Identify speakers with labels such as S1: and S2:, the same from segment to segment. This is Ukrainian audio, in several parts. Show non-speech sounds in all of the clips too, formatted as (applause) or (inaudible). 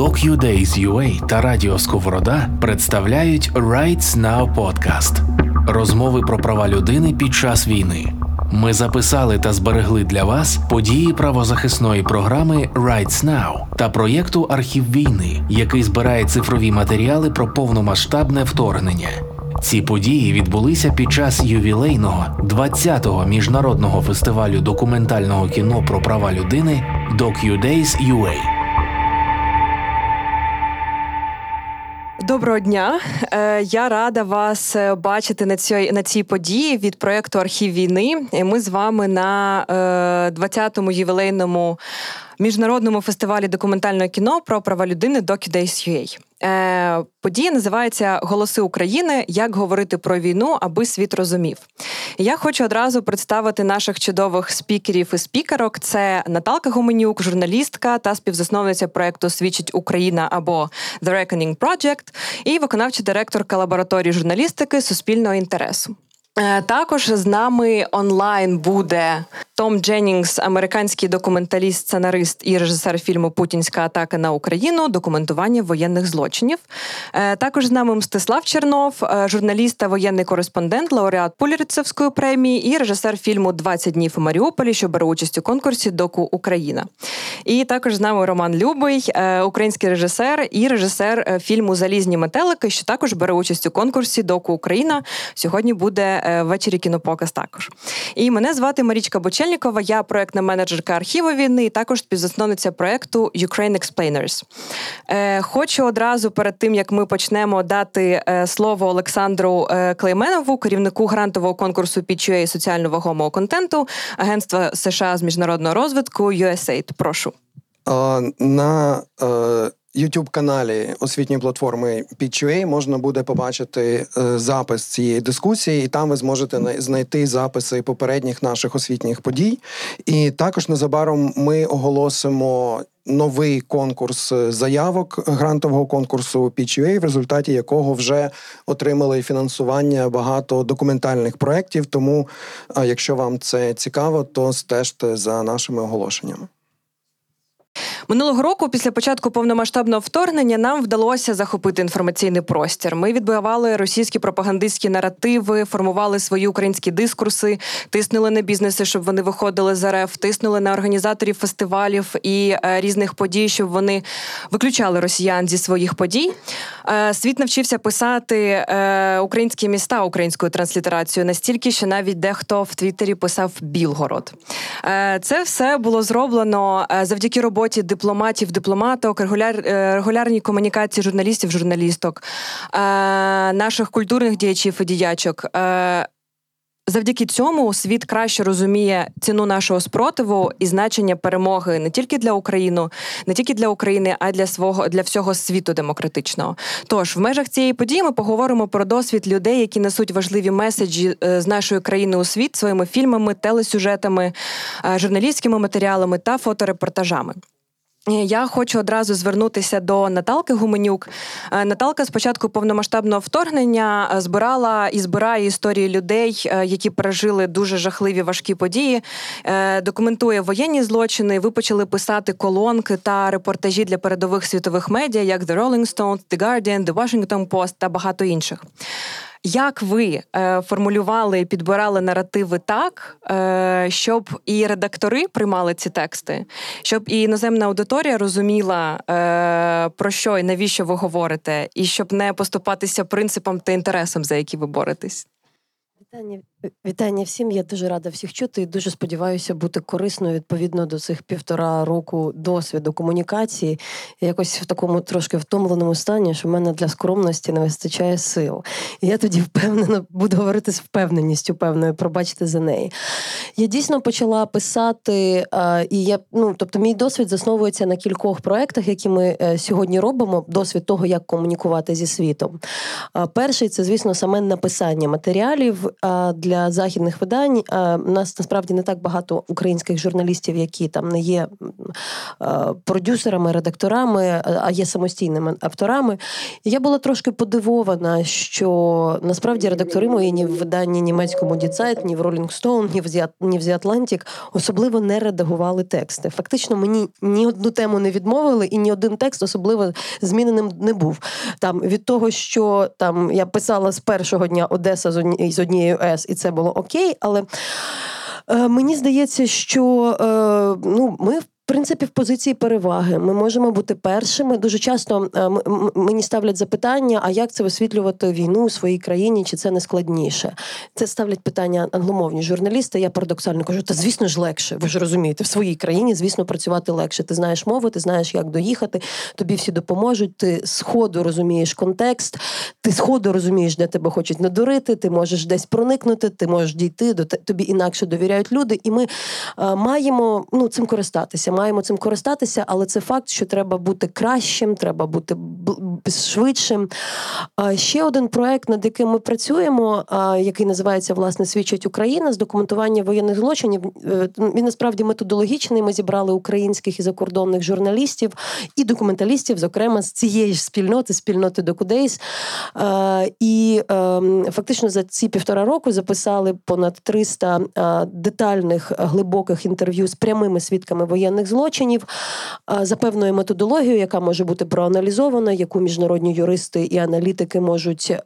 S1: DocuDays.ua та Радіо Сковорода представляють Rights Now Podcast – розмови про права людини під час війни. Ми записали та зберегли для вас події правозахисної програми Rights Now та проєкту Архів війни, який збирає цифрові матеріали про повномасштабне вторгнення. Ці події відбулися під час ювілейного 20-го міжнародного фестивалю документального кіно про права людини DocuDays
S2: Доброго дня. Е, я рада вас е, бачити на цій на цій події від проєкту Архів війни. Ми з вами на 20-му е, ювілейному міжнародному фестивалі документального кіно про права людини DocuDays.ua. Е, Подія називається Голоси України. Як говорити про війну, аби світ розумів. Я хочу одразу представити наших чудових спікерів і спікерок. Це Наталка Гуменюк, журналістка та співзасновниця проекту Свідчить Україна або The Reckoning Project і виконавчий директорка лабораторії журналістики суспільного інтересу. Е, також з нами онлайн буде Том Дженнінгс, американський документаліст, сценарист і режисер фільму Путінська атака на Україну, документування воєнних злочинів. Е, також з нами Мстислав Чернов, е, журналіст та воєнний кореспондент, лауреат Пулірцевської премії і режисер фільму «20 днів у Маріуполі, що бере участь у конкурсі Доку Україна. І також з нами Роман Любий, український режисер і режисер фільму Залізні метелики, що також бере участь у конкурсі Доку Україна. Сьогодні буде ввечері кінопоказ також. І мене звати Марічка Бочельнікова, я проектна менеджерка архіву війни, і також співзасновниця проекту Ukraine Explainers. Е, хочу одразу перед тим як ми почнемо дати е, слово Олександру е, Клейменову, керівнику грантового конкурсу PQA соціально вагомого контенту Агентства США з міжнародного розвитку USAID. Прошу.
S3: На youtube каналі освітньої платформи PQA можна буде побачити е, запис цієї дискусії, і там ви зможете знайти записи попередніх наших освітніх подій. І також незабаром ми оголосимо. Новий конкурс заявок грантового конкурсу PQA, в результаті якого вже отримали фінансування багато документальних проєктів. Тому, якщо вам це цікаво, то стежте за нашими оголошеннями.
S2: Минулого року, після початку повномасштабного вторгнення, нам вдалося захопити інформаційний простір. Ми відбивали російські пропагандистські наративи, формували свої українські дискурси, тиснули на бізнеси, щоб вони виходили з РФ, тиснули на організаторів фестивалів і е, різних подій, щоб вони виключали росіян зі своїх подій. Е, світ навчився писати е, українські міста українською транслітерацією настільки, що навіть дехто в Твіттері писав Білгород. Це все було зроблено завдяки роботі дипломатів, дипломаток, регуляр, е, регулярній комунікації журналістів, журналісток, е, наших культурних діячів і діячок. Е, завдяки цьому світ краще розуміє ціну нашого спротиву і значення перемоги не тільки для України, не тільки для України, а й для свого для всього світу демократичного. Тож в межах цієї події ми поговоримо про досвід людей, які несуть важливі меседжі з нашої країни у світ своїми фільмами, телесюжетами, журналістськими матеріалами та фоторепортажами. Я хочу одразу звернутися до Наталки Гуменюк. Е, Наталка з початку повномасштабного вторгнення е, збирала і збирає історії людей, е, які пережили дуже жахливі важкі події. Документує воєнні злочини. Ви почали писати колонки та репортажі для передових світових медіа, як The Rolling Stones, The Guardian, The Washington Post та багато інших. Як ви е, формулювали і підбирали наративи так, е, щоб і редактори приймали ці тексти, щоб і іноземна аудиторія розуміла, е, про що і навіщо ви говорите, і щоб не поступатися принципам та інтересам, за які ви боретесь?
S4: Вітання Вітання всім. Я дуже рада всіх чути і дуже сподіваюся бути корисною відповідно до цих півтора року досвіду комунікації. Якось в такому трошки втомленому стані, що в мене для скромності не вистачає сил. І я тоді впевнена буду говорити з впевненістю певною, пробачте за неї. Я дійсно почала писати, і я ну тобто, мій досвід засновується на кількох проектах, які ми е, сьогодні робимо. Досвід того, як комунікувати зі світом. Перший це, звісно, саме написання матеріалів а для західних видань у нас насправді не так багато українських журналістів, які там не є продюсерами, редакторами, а є самостійними авторами. Я була трошки подивована, що насправді редактори мої ні в виданні німецькому Діцайт, ні в Rolling Stone, ні в The, Atlantic особливо не редагували тексти. Фактично, мені ні одну тему не відмовили, і ні один текст особливо зміненим не був. Там від того, що там я писала з першого дня Одеса з однією С, і це було окей, але. Е, мені здається, що е, ну, ми принципі в позиції переваги. Ми можемо бути першими. Дуже часто е, мені ставлять запитання: а як це висвітлювати війну у своїй країні? Чи це не складніше? Це ставлять питання англомовні журналісти. Я парадоксально кажу, та звісно ж легше. Ви ж розумієте, в своїй країні, звісно, працювати легше. Ти знаєш мову, ти знаєш, як доїхати. Тобі всі допоможуть. Ти з ходу розумієш контекст, ти з ходу розумієш, де тебе хочуть надурити. Ти можеш десь проникнути, ти можеш дійти до тобі інакше довіряють люди, і ми маємо ну цим користатися маємо цим користатися, але це факт, що треба бути кращим, треба бути швидшим. Ще один проект, над яким ми працюємо, який називається власне Свідчить Україна з документування воєнних злочинів. Е, він насправді методологічний. Ми зібрали українських і закордонних журналістів і документалістів, зокрема з цієї ж спільноти, спільноти Докудейс. І ем, фактично за ці півтора року записали понад 300 детальних глибоких інтерв'ю з прямими свідками воєнних злочинів за певною методологією, яка може бути проаналізована, яку міжнародні юристи і аналітики можуть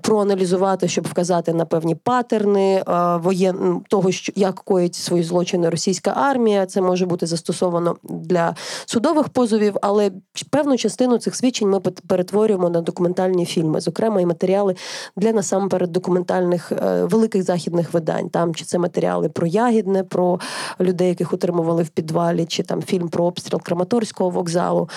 S4: проаналізувати, щоб вказати на певні патерни воєн того, що як коїть свої злочини російська армія. Це може бути застосовано для судових позовів, але певну частину цих свідчень ми перетворюємо на документальні фільми, зокрема і матеріали для насамперед документальних е, великих західних видань. Там чи це матеріали про ягідне, про людей, яких утримували в підвалі, підвалі, чи там фільм про обстріл Краматорського вокзалу.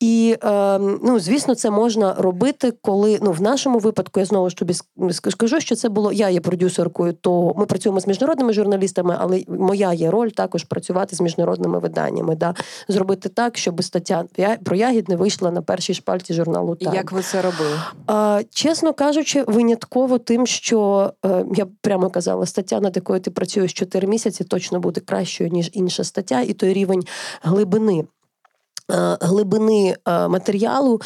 S4: І е, ну, звісно, це можна робити, коли ну в нашому випадку я знову ж тобі скажу, що це було. Я є продюсеркою, то ми працюємо з міжнародними журналістами, але моя є роль також працювати з міжнародними виданнями. Да, Зробити так, щоб стаття про ягідне вийшла на першій шпальті журналу. «Тайм».
S2: Як ви це робили?
S4: А, Чесно кажучи, винятково тим, що е, я прямо казала, стаття, над якою ти працюєш 4 місяці, точно буде кращою ніж інша стаття, і той рівень глибини. Е, глибини е, матеріалу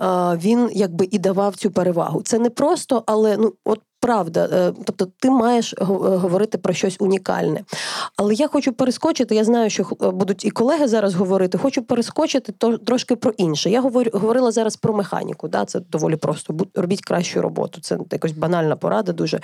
S4: е, він якби і давав цю перевагу. Це не просто, але ну от правда. Е, тобто, ти маєш е, говорити про щось унікальне. Але я хочу перескочити. Я знаю, що е, будуть і колеги зараз говорити. Хочу перескочити трошки про інше. Я говорила зараз про механіку. Да? Це доволі просто. Робіть кращу роботу. Це якась банальна порада, дуже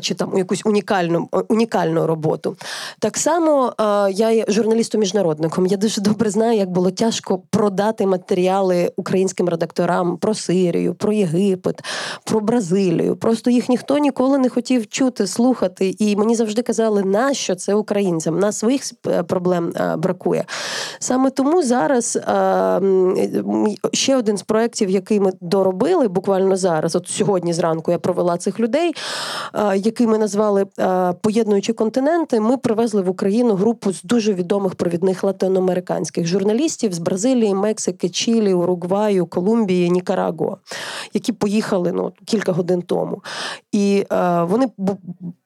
S4: чи там якусь унікальну унікальну роботу. Так само я є журналістом-міжнародником. Я дуже добре знаю, як було тяжко продати матеріали українським редакторам про Сирію, про Єгипет, про Бразилію. Просто їх ніхто ніхто ніколи не хотів чути, слухати. І мені завжди казали, нащо це українцям? На своїх е, проблем е, бракує. Саме тому зараз е, ще один з проєктів, який ми доробили буквально зараз. От сьогодні зранку я провела цих людей, який ми назвали Поєднуючи континенти. Ми привезли в Україну групу з дуже відомих провідних латиноамериканських журналістів з Бразилії, Мексики, Чилі, Уругваю, Колумбії, Нікарагуа, які поїхали ну, кілька годин тому. І е, вони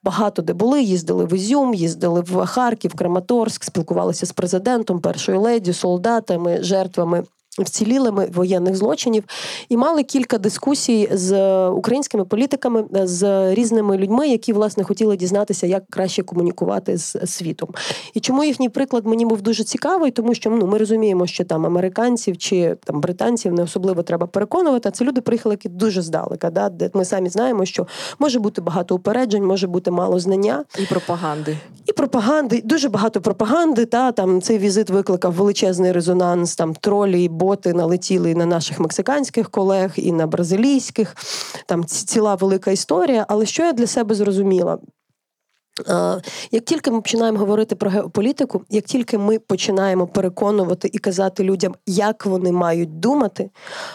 S4: багато де були, їздили в Ізюм, їздили в Харків, Краматорськ, спілкувалися з президентом, першою леді, солдатами, жертвами вцілілими воєнних злочинів і мали кілька дискусій з українськими політиками, з різними людьми, які власне хотіли дізнатися, як краще комунікувати з світом. І чому їхній приклад мені був дуже цікавий, тому що ну ми розуміємо, що там американців чи там британців не особливо треба переконувати. а Це люди приїхали які дуже здалека. Да, де ми самі знаємо, що може бути багато упереджень, може бути мало знання
S2: і пропаганди,
S4: і пропаганди, дуже багато пропаганди. Та там цей візит викликав величезний резонанс, там тролі боти налетіли і на наших мексиканських колег, і на бразилійських. Там ціла велика історія. Але що я для себе зрозуміла? Як тільки ми починаємо говорити про геополітику, як тільки ми починаємо переконувати і казати людям, як вони мають думати,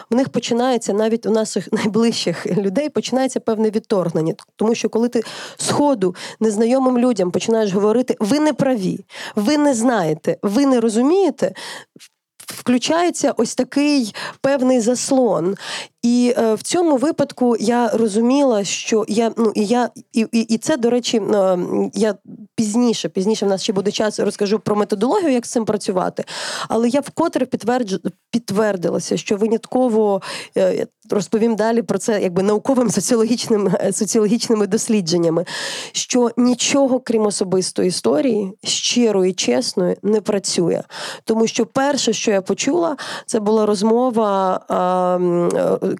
S4: в них починається навіть у наших (laughs) найближчих людей починається певне відторгнення. Тому що коли ти з ходу незнайомим людям починаєш говорити, ви не праві, ви не знаєте, ви не розумієте включається ось такий певний заслон. І е, в цьому випадку я розуміла, що я ну і я і, і, і це, до речі, е, я пізніше, пізніше в нас ще буде час, розкажу про методологію, як з цим працювати. Але я вкотре підтвердж, підтвердилася, що винятково е, розповім далі про це якби науковим соціологічним е, соціологічними дослідженнями, що нічого крім особистої історії, щирої, чесної, не працює. Тому що перше, що я почула, це була розмова,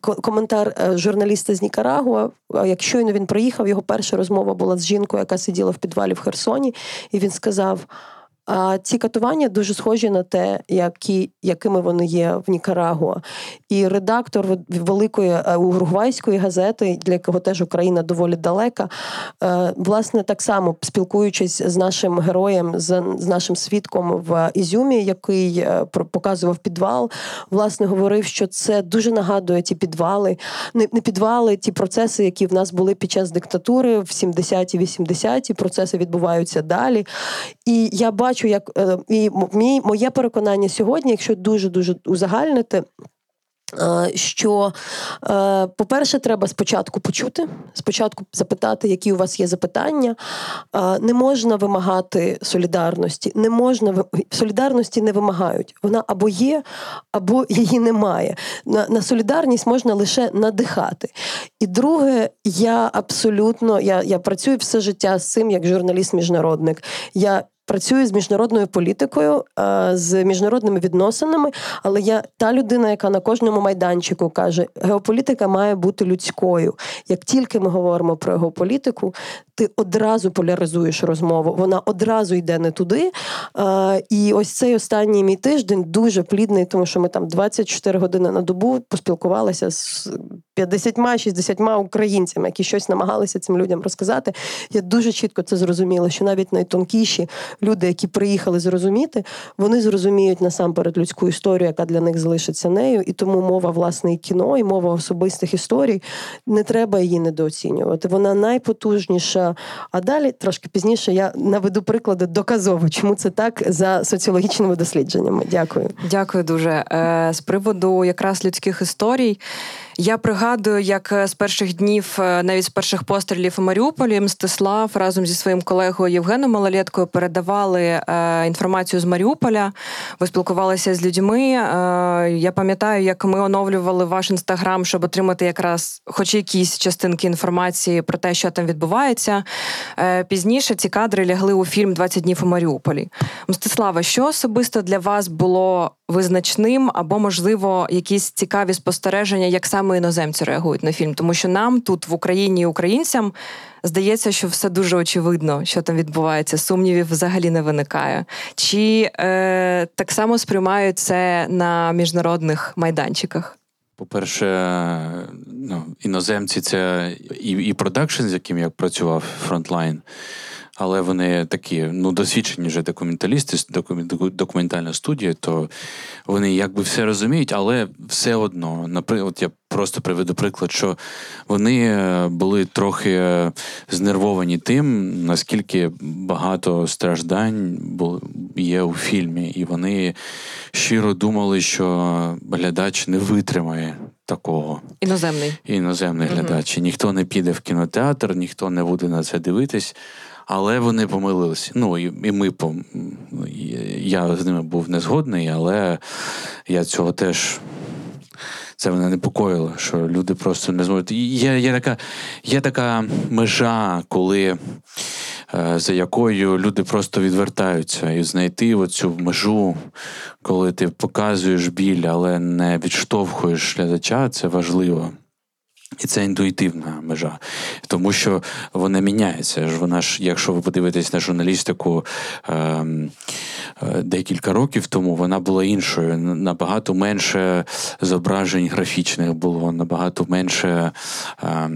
S4: коментар журналіста з Нікарагуа. Як щойно він приїхав, його перша розмова була з жінкою, яка сиділа в підвалі в Херсоні, і він сказав. А ці катування дуже схожі на те, які, якими вони є в Нікарагуа. І редактор великої е, уругвайської газети, для якого теж Україна доволі далека, е, власне, так само спілкуючись з нашим героєм, з, нашим свідком в Ізюмі, який е, показував підвал, власне, говорив, що це дуже нагадує ті підвали, не підвали, ті процеси, які в нас були під час диктатури в 70-ті, 80-ті, процеси відбуваються далі. І я бачу як е, і мій, моє переконання сьогодні, якщо дуже дуже узагальнити. Е, що, е, по-перше, треба спочатку почути, спочатку запитати, які у вас є запитання. Не можна вимагати солідарності, не можна солідарності не вимагають. Вона або є, або її немає. На на солідарність можна лише надихати. І друге, я абсолютно я, я працюю все життя з цим як журналіст-міжнародник. Я працюю з міжнародною політикою, е, з міжнародними відносинами. Але я та людина, яка на кожному майданчику каже, геополітика має бути людською. Як тільки ми говоримо про геополітику, ти одразу поляризуєш розмову, вона одразу йде не туди. Е, і ось цей останній мій тиждень дуже плідний, тому що ми там 24 години на добу поспілкувалися з 50-60 українцями, які щось намагалися цим людям розказати. Я дуже чітко це зрозуміла, що навіть найтонкіші люди, які приїхали зрозуміти, вони зрозуміють насамперед людську історію, яка для них залишиться нею. І тому мова власне і кіно, і мова особистих історій не треба її недооцінювати. Вона найпотужніша. А далі трошки пізніше я наведу приклади доказово, чому це так за соціологічними дослідженнями. Дякую.
S2: Дякую дуже. Е, з приводу якраз людських історій. Я пригадую, як е, з перших днів, е, навіть з перших пострілів у Маріуполі, Мстислав разом зі своїм колегою Євгеном Малолєткою передавали е, інформацію з Маріуполя. Ви спілкувалися з людьми. Я пам'ятаю, як ми оновлювали ваш інстаграм, щоб отримати якраз, хоч якісь частинки інформації про те, що там відбувається. Пізніше ці кадри лягли у фільм «20 днів у Маріуполі. Мстислава, що особисто для вас було визначним або, можливо, якісь цікаві спостереження, як саме іноземці реагують на фільм, тому що нам тут в Україні і українцям здається, що все дуже очевидно, що там відбувається. Сумнівів взагалі не виникає. Чи е, так само сприймають це на міжнародних майданчиках?
S5: По-перше, ну, іноземці це і і продакшн, з яким я працював, фронтлайн але вони такі ну досвідчені вже документалісти, документальна студія, то вони якби все розуміють, але все одно, наприклад, я просто приведу приклад, що вони е, були трохи е, знервовані тим, наскільки багато страждань є у фільмі, і вони щиро думали, що глядач не витримає. Такого
S2: іноземний
S5: іноземний глядач. Ніхто не піде в кінотеатр, ніхто не буде на це дивитись але вони помилилися. Ну і і ми я з ними був не згодний, але я цього теж. Це мене непокоїло, що люди просто не зможуть. Є є, така є така межа, коли е, за якою люди просто відвертаються, і знайти оцю межу, коли ти показуєш біль, але не відштовхуєш глядача, це важливо. І це інтуїтивна межа, тому що вона міняється. Вона ж, якщо ви подивитесь на журналістику е, декілька років тому, вона була іншою. Набагато менше зображень графічних було, набагато менше. Е,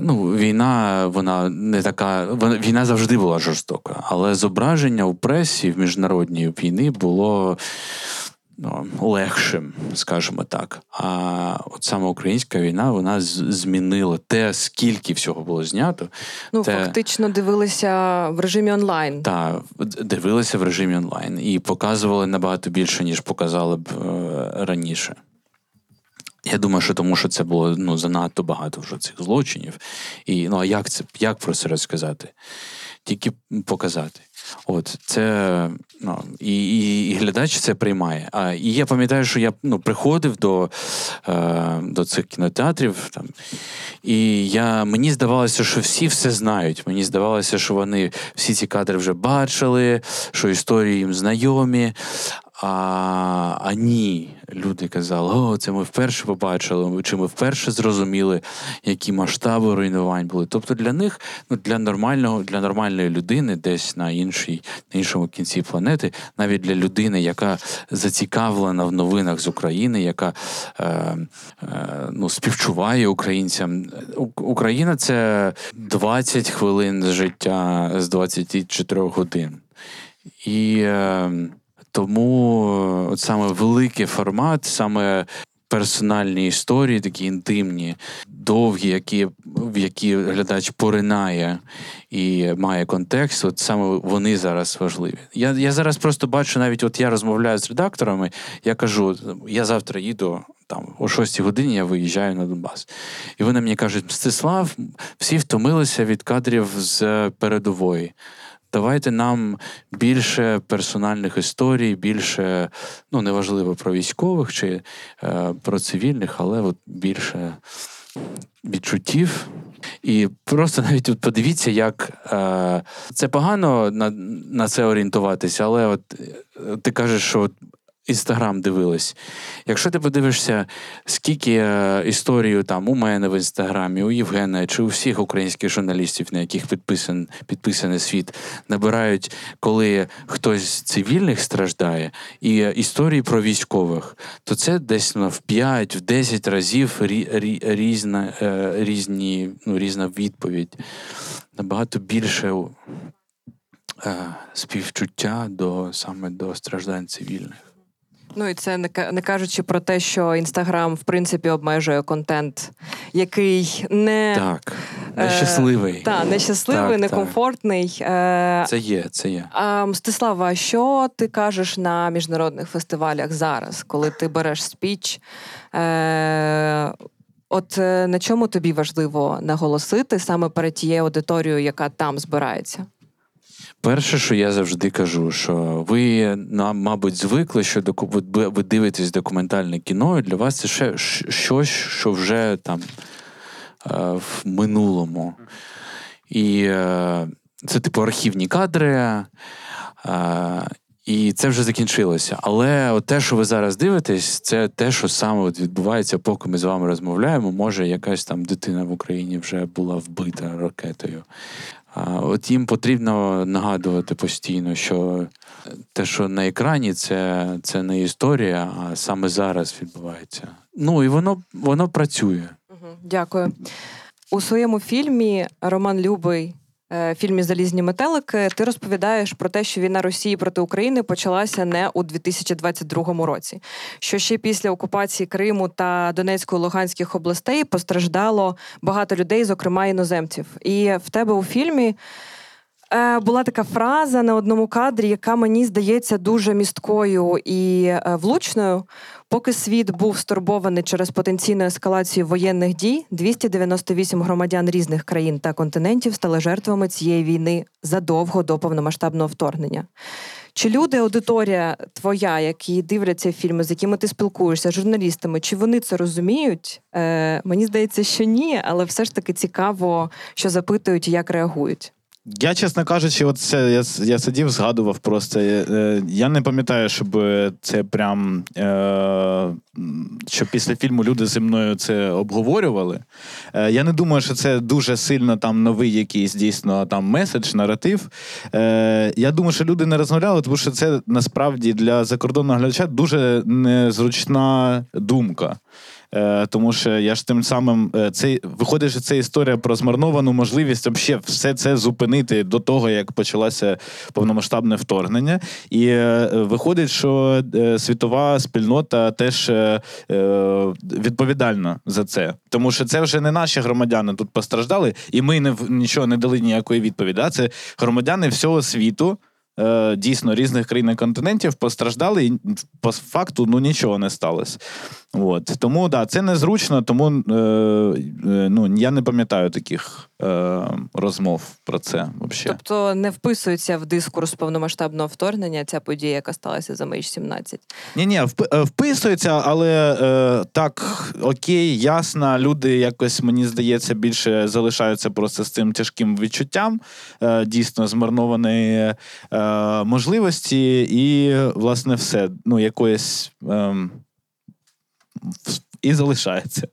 S5: Ну, війна, вона не така. Вона війна завжди була жорстока, але зображення у пресі в міжнародній війни було ну, легшим, скажімо так. А от саме українська війна вона змінила те, скільки всього було знято.
S2: Ну,
S5: те...
S2: фактично дивилися в режимі онлайн.
S5: Так, дивилися в режимі онлайн і показували набагато більше, ніж показали б е, раніше. Я думаю, що тому, що це було ну, занадто багато вже цих злочинів. І ну а як це як про це розказати? Тільки показати. От це ну, і, і, і глядач це приймає. А і я пам'ятаю, що я ну, приходив до е, до цих кінотеатрів, там, і я, мені здавалося, що всі все знають. Мені здавалося, що вони всі ці кадри вже бачили, що історії їм знайомі. А а люди казали, о, це ми вперше побачили, чи ми вперше зрозуміли, які масштаби руйнувань були. Тобто для них, ну для нормального, для нормальної людини, десь на іншій, на іншому кінці планети, навіть для людини, яка зацікавлена в новинах з України, яка е, е, ну, співчуває українцям. Україна це 20 хвилин життя з 24 годин. І е, тому от саме великий формат, саме персональні історії, такі інтимні, довгі, які, в які глядач поринає і має контекст, от саме вони зараз важливі. Я я зараз просто бачу, навіть от я розмовляю з редакторами, я кажу, я завтра їду. Там о 6 годині я виїжджаю на Донбас. І вони мені кажуть: Мстислав, всі втомилися від кадрів з передової давайте нам більше персональних історій, більше, ну неважливо про військових чи е, про цивільних, але от більше відчуттів. І просто навіть от подивіться, як е, це погано на на це орієнтуватися, але от е, ти кажеш, що Інстаграм дивились. Якщо ти подивишся, скільки е, історію там у мене в інстаграмі, у Євгена чи у всіх українських журналістів, на яких підписан, підписаний світ, набирають, коли хтось з цивільних страждає, і історії про військових, то це десь ну, в 5-10 разів рі, рі, різна, е, різні, ну, різна відповідь. Набагато більше. Е, співчуття до саме до страждань цивільних.
S2: Ну і це не кажучи про те, що інстаграм в принципі обмежує контент, який не
S5: так, нещасливий.
S2: Е, та, нещасливий, некомфортний. Е,
S5: Це є, це є.
S2: А, Мстислава, що ти кажеш на міжнародних фестивалях зараз, коли ти береш спіч? Е, От е, на чому тобі важливо наголосити саме перед тією аудиторією, яка там збирається?
S5: Перше, що я завжди кажу, що ви нам, мабуть, звикли, що ви дивитесь документальне кіно, і для вас це ще щось, що вже там е, в минулому. І е, це, типу, архівні кадри. Е, і це вже закінчилося. Але от те, що ви зараз дивитесь, це те, що саме от відбувається, поки ми з вами розмовляємо. Може, якась там дитина в Україні вже була вбита ракетою. От їм потрібно нагадувати постійно, що те, що на екрані, це це не історія, а саме зараз відбувається. Ну і воно воно працює.
S2: Дякую. У своєму фільмі Роман Любий фільмі Залізні метелики ти розповідаєш про те, що війна Росії проти України почалася не у 2022 році. Що ще після окупації Криму та Донецької Луганських областей постраждало багато людей, зокрема іноземців. І в тебе у фільмі. Е, була така фраза на одному кадрі, яка мені здається дуже місткою і е, влучною. Поки світ був стурбований через потенційну ескалацію воєнних дій, 298 громадян різних країн та континентів стали жертвами цієї війни задовго до повномасштабного вторгнення. Чи люди, аудиторія твоя, які дивляться фільми, з якими ти спілкуєшся, журналістами, чи вони це розуміють? Е, Мені здається, що ні, але все ж таки цікаво, що запитують як реагують.
S6: Я, чесно кажучи, от я я сидів, згадував просто. Е, я не пам'ятаю, щоб це прям е, щоб після фільму люди зі мною це обговорювали. Е, Я не думаю, що це дуже сильно там новий якийсь дійсно там меседж, наратив. Е, Я думаю, що люди не розмовляли, тому що це насправді для закордонного глядача дуже незручна думка. Е, тому що я ж тим самим е, цей виходить, що це історія про змарновану можливість взагалі все це зупинити до того, як почалося повномасштабне вторгнення. І е, виходить, що світова спільнота теж відповідальна за це, тому що це вже не наші громадяни тут постраждали, і ми не нічого не дали ніякої відповіді. А Це громадяни всього світу. Дійсно, різних країн і континентів постраждали, і по факту ну нічого не сталося. От. Тому да, це незручно, тому е, е, ну, я не пам'ятаю таких е, розмов про це взагалі.
S2: Тобто не вписується в дискурс повномасштабного вторгнення ця подія, яка сталася за меч 17
S6: Ні, ні, вписується, але е, так, окей, ясно, люди якось, мені здається, більше залишаються просто з цим тяжким відчуттям е, дійсно змарнованої е, можливості, і, власне, все. Ну, якоїсь. І залишається.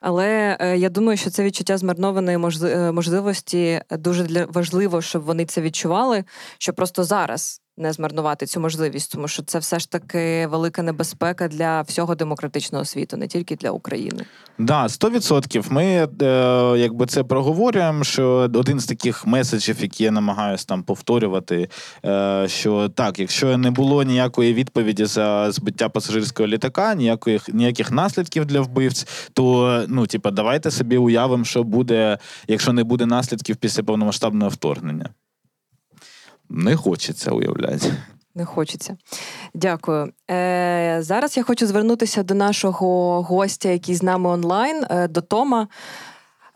S2: Але е, я думаю, що це відчуття змарнованої е, можливості дуже для важливо, щоб вони це відчували. Що просто зараз не змарнувати цю можливість, тому що це все ж таки велика небезпека для всього демократичного світу, не тільки для України.
S6: Да, 100%. Ми е, якби це проговорюємо. Що один з таких меседжів, які я намагаюся там повторювати, е, що так, якщо не було ніякої відповіді за збиття пасажирського літака, ніяких ніяких наслідків для вбивць, то ну, типа, давайте собі уявимо, що буде, якщо не буде наслідків після повномасштабного вторгнення. Не хочеться уявляти.
S2: Не хочеться. Дякую. Е, Зараз я хочу звернутися до нашого гостя, який з нами онлайн, е, до Тома.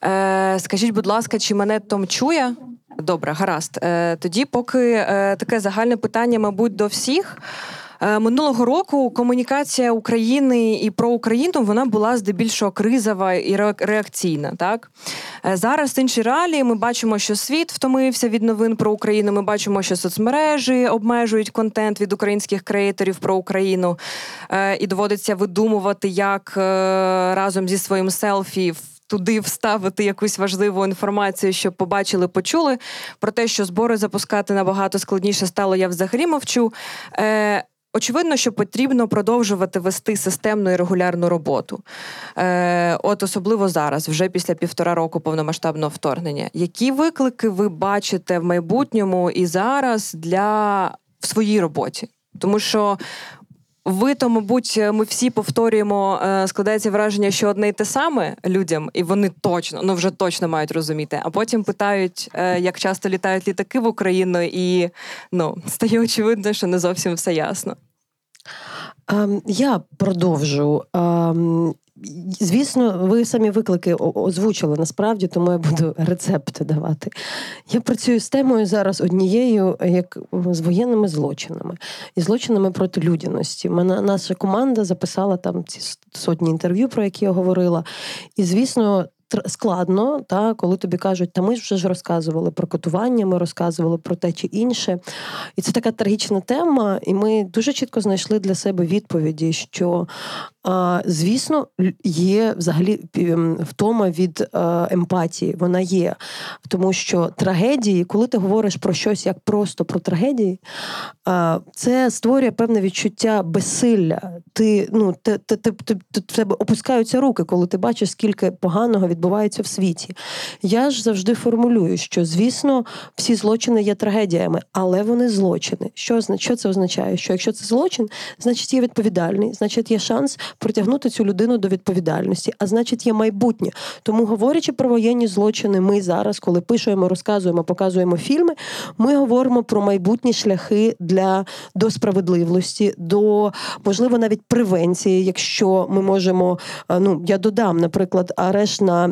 S2: Е, Скажіть, будь ласка, чи мене Том чує? Добре, гаразд. Е, Тоді, поки е, таке загальне питання, мабуть, до всіх. Е, минулого року комунікація України і про Україну вона була здебільшого кризова і реакційна. Так е, зараз інші реалії. Ми бачимо, що світ втомився від новин про Україну. Ми бачимо, що соцмережі обмежують контент від українських креаторів про Україну, е, і доводиться видумувати, як разом зі своїм селфі. Туди вставити якусь важливу інформацію, щоб побачили, почули. Про те, що збори запускати набагато складніше стало, я взагалі мовчу. Очевидно, що потрібно продовжувати вести системну і регулярну роботу. Е, От особливо зараз, вже після півтора року повномасштабного вторгнення. Які виклики ви бачите в майбутньому і зараз для в своїй роботі? Тому що ви то, мабуть, ми всі повторюємо, е, складається враження, що одне й те саме людям, і вони точно ну вже точно мають розуміти. А потім питають, е, як часто літають літаки в Україну, і ну стає очевидно, що не зовсім все ясно.
S4: Ем, я продовжу. Звісно, ви самі виклики озвучили насправді, тому я буду рецепти давати. Я працюю з темою зараз однією, як з воєнними злочинами і злочинами проти людяності. Мене наша команда записала там ці сотні інтерв'ю, про які я говорила. І звісно, складно, та, коли тобі кажуть, та ми вже ж розказували про катування, ми розказували про те чи інше. І це така трагічна тема, і ми дуже чітко знайшли для себе відповіді, що Звісно, є взагалі втома від е, емпатії. Вона є. Тому що трагедії, коли ти говориш про щось як просто про трагедії, це створює певне відчуття безсилля. Ти ну те, те, те, тебе опускаються руки, коли ти бачиш, скільки поганого відбувається в світі. Я ж завжди формулюю, що звісно всі злочини є трагедіями, але вони злочини. Що що це означає? Що якщо це злочин, значить є відповідальний, значить є шанс притягнути цю людину до відповідальності, а значить, є майбутнє. Тому, говорячи про воєнні злочини, ми зараз, коли пишемо, розказуємо, показуємо фільми, ми говоримо про майбутні шляхи для до справедливості, до можливо навіть превенції, якщо ми можемо. Ну я додам, наприклад, арешт на.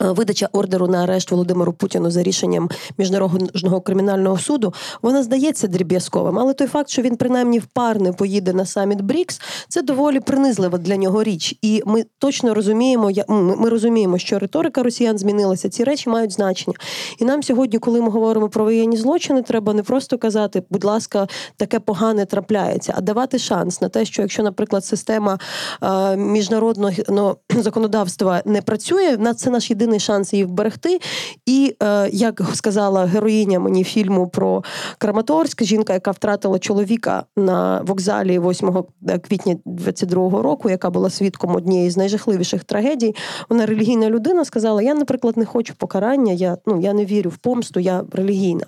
S4: видача ордеру на арешт Володимиру Путіну за рішенням міжнародного кримінального суду вона здається дріб'язковим, але той факт, що він принаймні впарне поїде на саміт Брікс, це доволі принизлива для нього річ. І ми точно розуміємо, ми розуміємо, що риторика росіян змінилася. Ці речі мають значення. І нам сьогодні, коли ми говоримо про воєнні злочини, треба не просто казати, будь ласка, таке погане трапляється, а давати шанс на те, що якщо, наприклад, система е, міжнародного ну, (clears throat) законодавства не працює, на це наш єдиний єдиний шанс її вберегти. І е, як сказала героїня мені фільму про Краматорськ, жінка, яка втратила чоловіка на вокзалі 8 е, квітня 22-го року, яка була свідком однієї з найжахливіших трагедій, вона релігійна людина сказала: Я, наприклад, не хочу покарання, я ну я не вірю в помсту, я релігійна.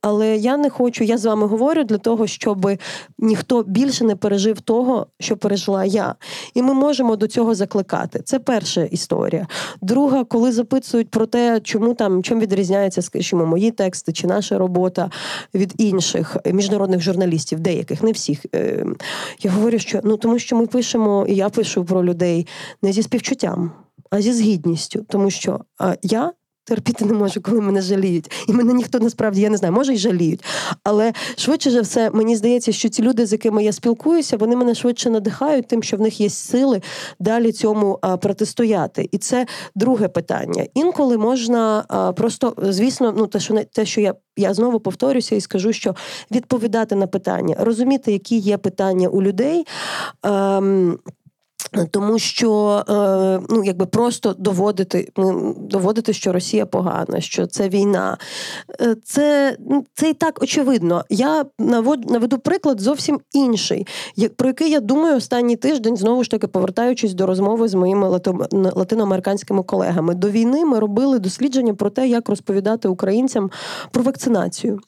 S4: Але я не хочу, я з вами говорю для того, щоб ніхто більше не пережив того, що пережила я. І ми можемо до цього закликати. Це перша історія. Друга, коли запитують про те, чому там чим відрізняється, скажімо, мої тексти чи наша робота від інших міжнародних журналістів, деяких, не всіх. Е, я говорю, що ну тому, що ми пишемо, і я пишу про людей не зі співчуттям, а зі згідністю, тому що я. Терпіти не можу, коли мене жаліють. І мене ніхто насправді, я не знаю, може й жаліють. Але швидше за все, мені здається, що ті люди, з якими я спілкуюся, вони мене швидше надихають, тим, що в них є сили далі цьому протистояти. І це друге питання. Інколи можна просто, звісно, ну те, що не те, що я. Я знову повторюся і скажу, що відповідати на питання, розуміти, які є питання у людей. Ем, тому що е, ну якби просто доводити доводити, що Росія погана, що це війна. Е, це ну, це і так очевидно. Я навод, наведу приклад зовсім інший, про який я думаю останній тиждень, знову ж таки повертаючись до розмови з моїми латиноамериканськими колегами. До війни ми робили дослідження про те, як розповідати українцям про вакцинацію.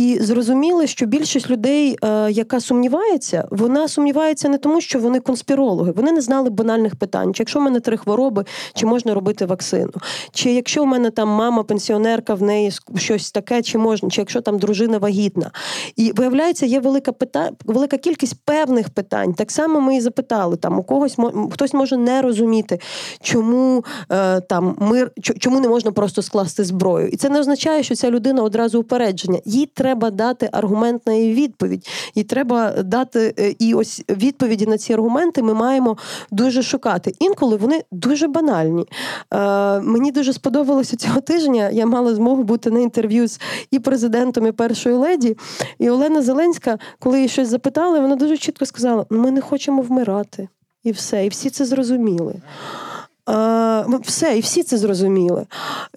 S4: І зрозуміли, що більшість людей, е, яка сумнівається, вона сумнівається не тому, що вони конспірологи, вони не знали банальних питань. Чи якщо в мене три хвороби, чи можна робити вакцину? Чи якщо в мене там мама, пенсіонерка, в неї щось таке, чи можна, чи якщо там дружина вагітна? І виявляється, є велика пита... велика кількість певних питань. Так само ми і запитали там у когось хтось може не розуміти, чому е, там мир, чому не можна просто скласти зброю. І це не означає, що ця людина одразу упередження. Їй треба треба дати аргумент на її відповідь, і треба дати е, і ось відповіді на ці аргументи. Ми маємо дуже шукати. Інколи вони дуже банальні. Е, Мені дуже сподобалося цього тижня. Я мала змогу бути на інтерв'ю з і президентом, і першою леді. І Олена Зеленська, коли її щось запитали, вона дуже чітко сказала: ми не хочемо вмирати. І все, і всі це зрозуміли. Все, і всі це зрозуміли.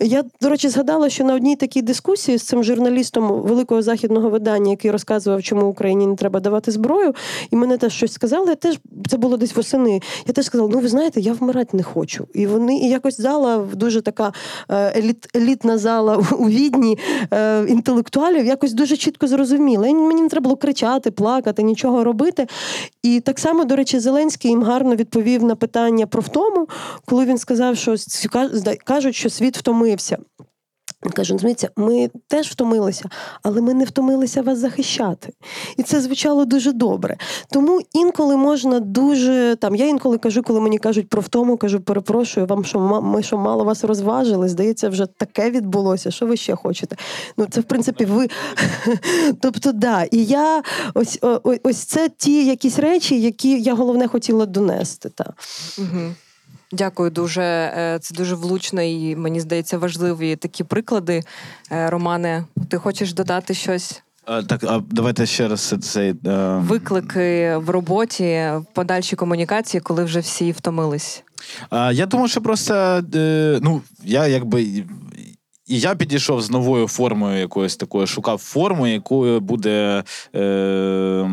S4: Я, до речі, згадала, що на одній такій дискусії з цим журналістом великого західного видання, який розказував, чому Україні не треба давати зброю, і мене теж щось сказали. Я теж це було десь восени. Я теж сказала: ну ви знаєте, я вмирати не хочу. І вони і якось зала дуже така е, еліт, елітна зала у відні е, інтелектуалів, якось дуже чітко зрозуміла. І мені не треба було кричати, плакати, нічого робити. І так само, до речі, Зеленський їм гарно відповів на питання про втому, коли він сказав, що кажуть, що світ втомився. Він каже, «Зміться, ми теж втомилися, але ми не втомилися вас захищати. І це звучало дуже добре. Тому інколи можна дуже там. Я інколи кажу, коли мені кажуть про втому, кажу, перепрошую вам, що ми що мало вас розважили. Здається, вже таке відбулося. Що ви ще хочете? Ну це в принципі ви. (laughs) Тобто, да, і я ось ось це ті якісь речі, які я головне хотіла донести. Та.
S2: Угу. Дякую дуже. Е, це дуже влучно і мені здається важливі такі приклади. Е, Романе, ти хочеш додати щось?
S6: Е, так, а давайте ще раз цей
S2: виклики в роботі, в подальшій комунікації, коли вже всі втомились.
S6: Я думаю, що просто ну я якби. І я підійшов з новою формою якоюсь такою, шукав форму, якою буде, е,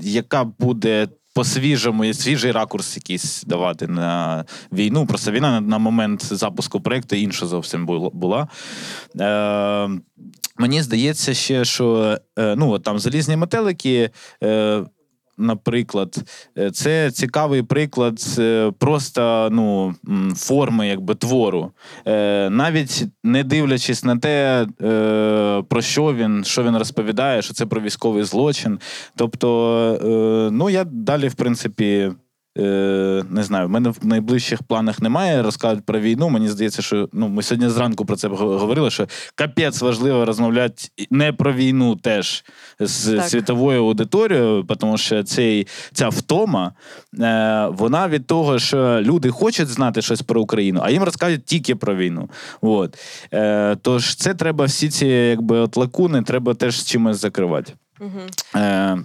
S6: яка буде по-свіжому, свіжий ракурс якийсь давати на війну. Просто війна на, на момент запуску проєкту інша зовсім була. Е, Мені здається ще, що е, ну, от там залізні метелики. Е, наприклад, е, це цікавий приклад е, просто ну, форми якби твору, е, навіть не дивлячись на те, про що він що він розповідає, що це про військовий злочин. Тобто, ну я далі, в принципі. Е, Не знаю, в мене в найближчих планах немає. Розказують про війну. Мені здається, що ну ми сьогодні зранку про це говорили. Що капець важливо розмовляти не про війну теж з так. світовою аудиторією, тому що цей ця втома е, вона від того, що люди хочуть знати щось про Україну, а їм розказують тільки про війну. От. Е, Тож це треба всі ці якби от лакуни, треба теж з чимось закривати. Угу. Е,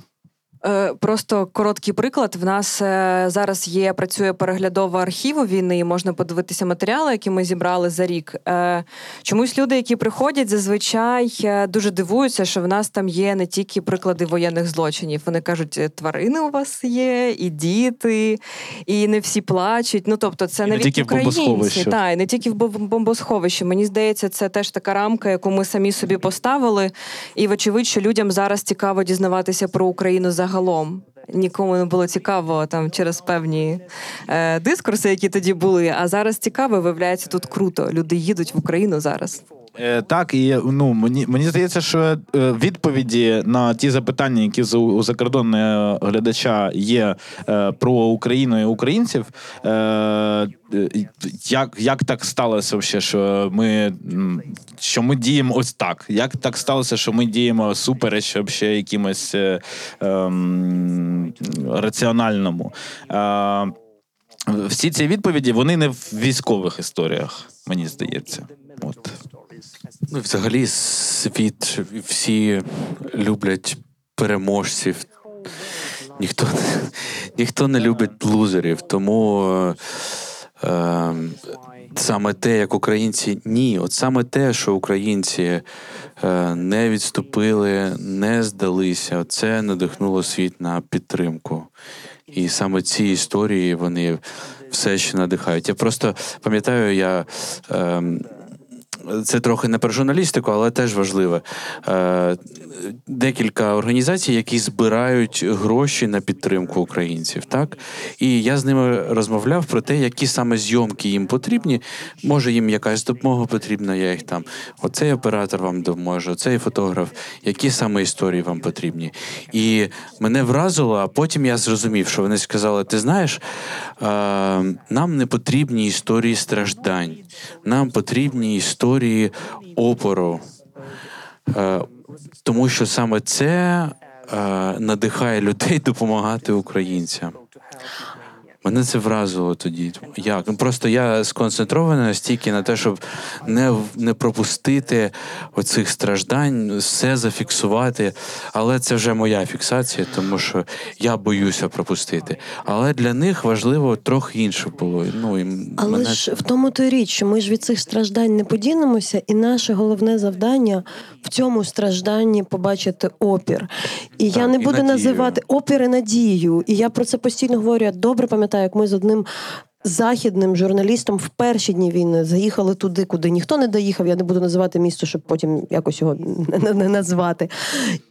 S2: просто короткий приклад. В нас е, зараз є, працює переглядова архіву війни. і Можна подивитися матеріали, які ми зібрали за рік. Е, чомусь люди, які приходять, зазвичай дуже дивуються, що в нас там є не тільки приклади воєнних злочинів. Вони кажуть, тварини у вас є, і діти, і не всі плачуть. Ну тобто, це
S6: і навіть
S2: не тільки
S6: українці,
S2: та і не тільки в бомбосховищі. Мені здається, це теж така рамка, яку ми самі собі поставили. І вочевидь, що людям зараз цікаво дізнаватися про Україну загалом загалом. нікому не було цікаво там через певні е, дискурси, які тоді були. А зараз цікаво, виявляється, тут круто. Люди їдуть в Україну зараз.
S6: Е, Так, і ну мені мені здається, що е, відповіді на ті запитання, які у закордонного глядача є е, про Україну і українців. Е, е, як, як так сталося, вообще, що ми що ми діємо ось так? Як так сталося, що ми діємо супереч вообще якимось е, ем, раціональному? Е, всі ці відповіді вони не в військових історіях, мені здається. От.
S5: Ну, взагалі, світ всі люблять переможців. Ніхто, ніхто не любить лузерів. Тому е, е, саме те, як українці, ні, от саме те, що українці е, не відступили, не здалися, це надихнуло світ на підтримку. І саме ці історії вони все ще надихають. Я просто пам'ятаю, я. Е, це трохи не про журналістику, але теж важливе. Е, Декілька організацій, які збирають гроші на підтримку українців, так і я з ними розмовляв про те, які саме зйомки їм потрібні. Може, їм якась допомога потрібна. Я їх там, оцей оператор вам допоможе, оцей фотограф, які саме історії вам потрібні. І мене вразило, а потім я зрозумів, що вони сказали: ти знаєш, е, нам не потрібні історії страждань, нам потрібні історії опору. Е, тому що саме це е, надихає людей (laughs) допомагати українцям. Мене це вразило тоді. Як? Ну просто я сконцентрований настільки на те, щоб не, не пропустити оцих страждань, все зафіксувати. Але це вже моя фіксація, тому що я боюся пропустити. Але для них важливо трохи інше було. Ну, і
S4: Але
S5: мене...
S4: ж в тому то річ, що ми ж від цих страждань не подінемося, і наше головне завдання в цьому стражданні побачити опір. І
S5: Так,
S4: я не буду
S5: надію.
S4: називати опір і надію. І я про це постійно говорю. Я добре пам'ятаю, як ми з одним. Західним журналістом в перші дні війни заїхали туди, куди ніхто не доїхав. Я не буду називати місто, щоб потім якось його не, назвати.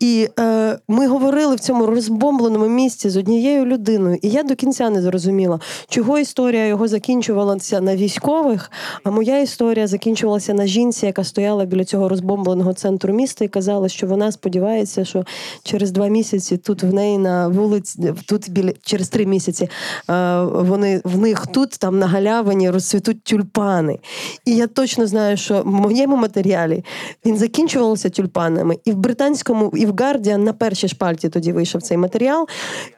S4: І е, ми говорили в цьому розбомбленому місці з однією людиною. І я до кінця не зрозуміла, чого історія його закінчувалася на військових, а моя історія закінчувалася на жінці, яка стояла біля цього розбомбленого центру міста і казала, що вона сподівається, що через два місяці тут в неї на вулиці, тут біля через три місяці е, вони в них тут там на галявині розцвітуть тюльпани. І я точно знаю, що в моєму матеріалі він закінчувався тюльпанами, і в британському, і в Гардіан на першій шпальті тоді вийшов цей матеріал.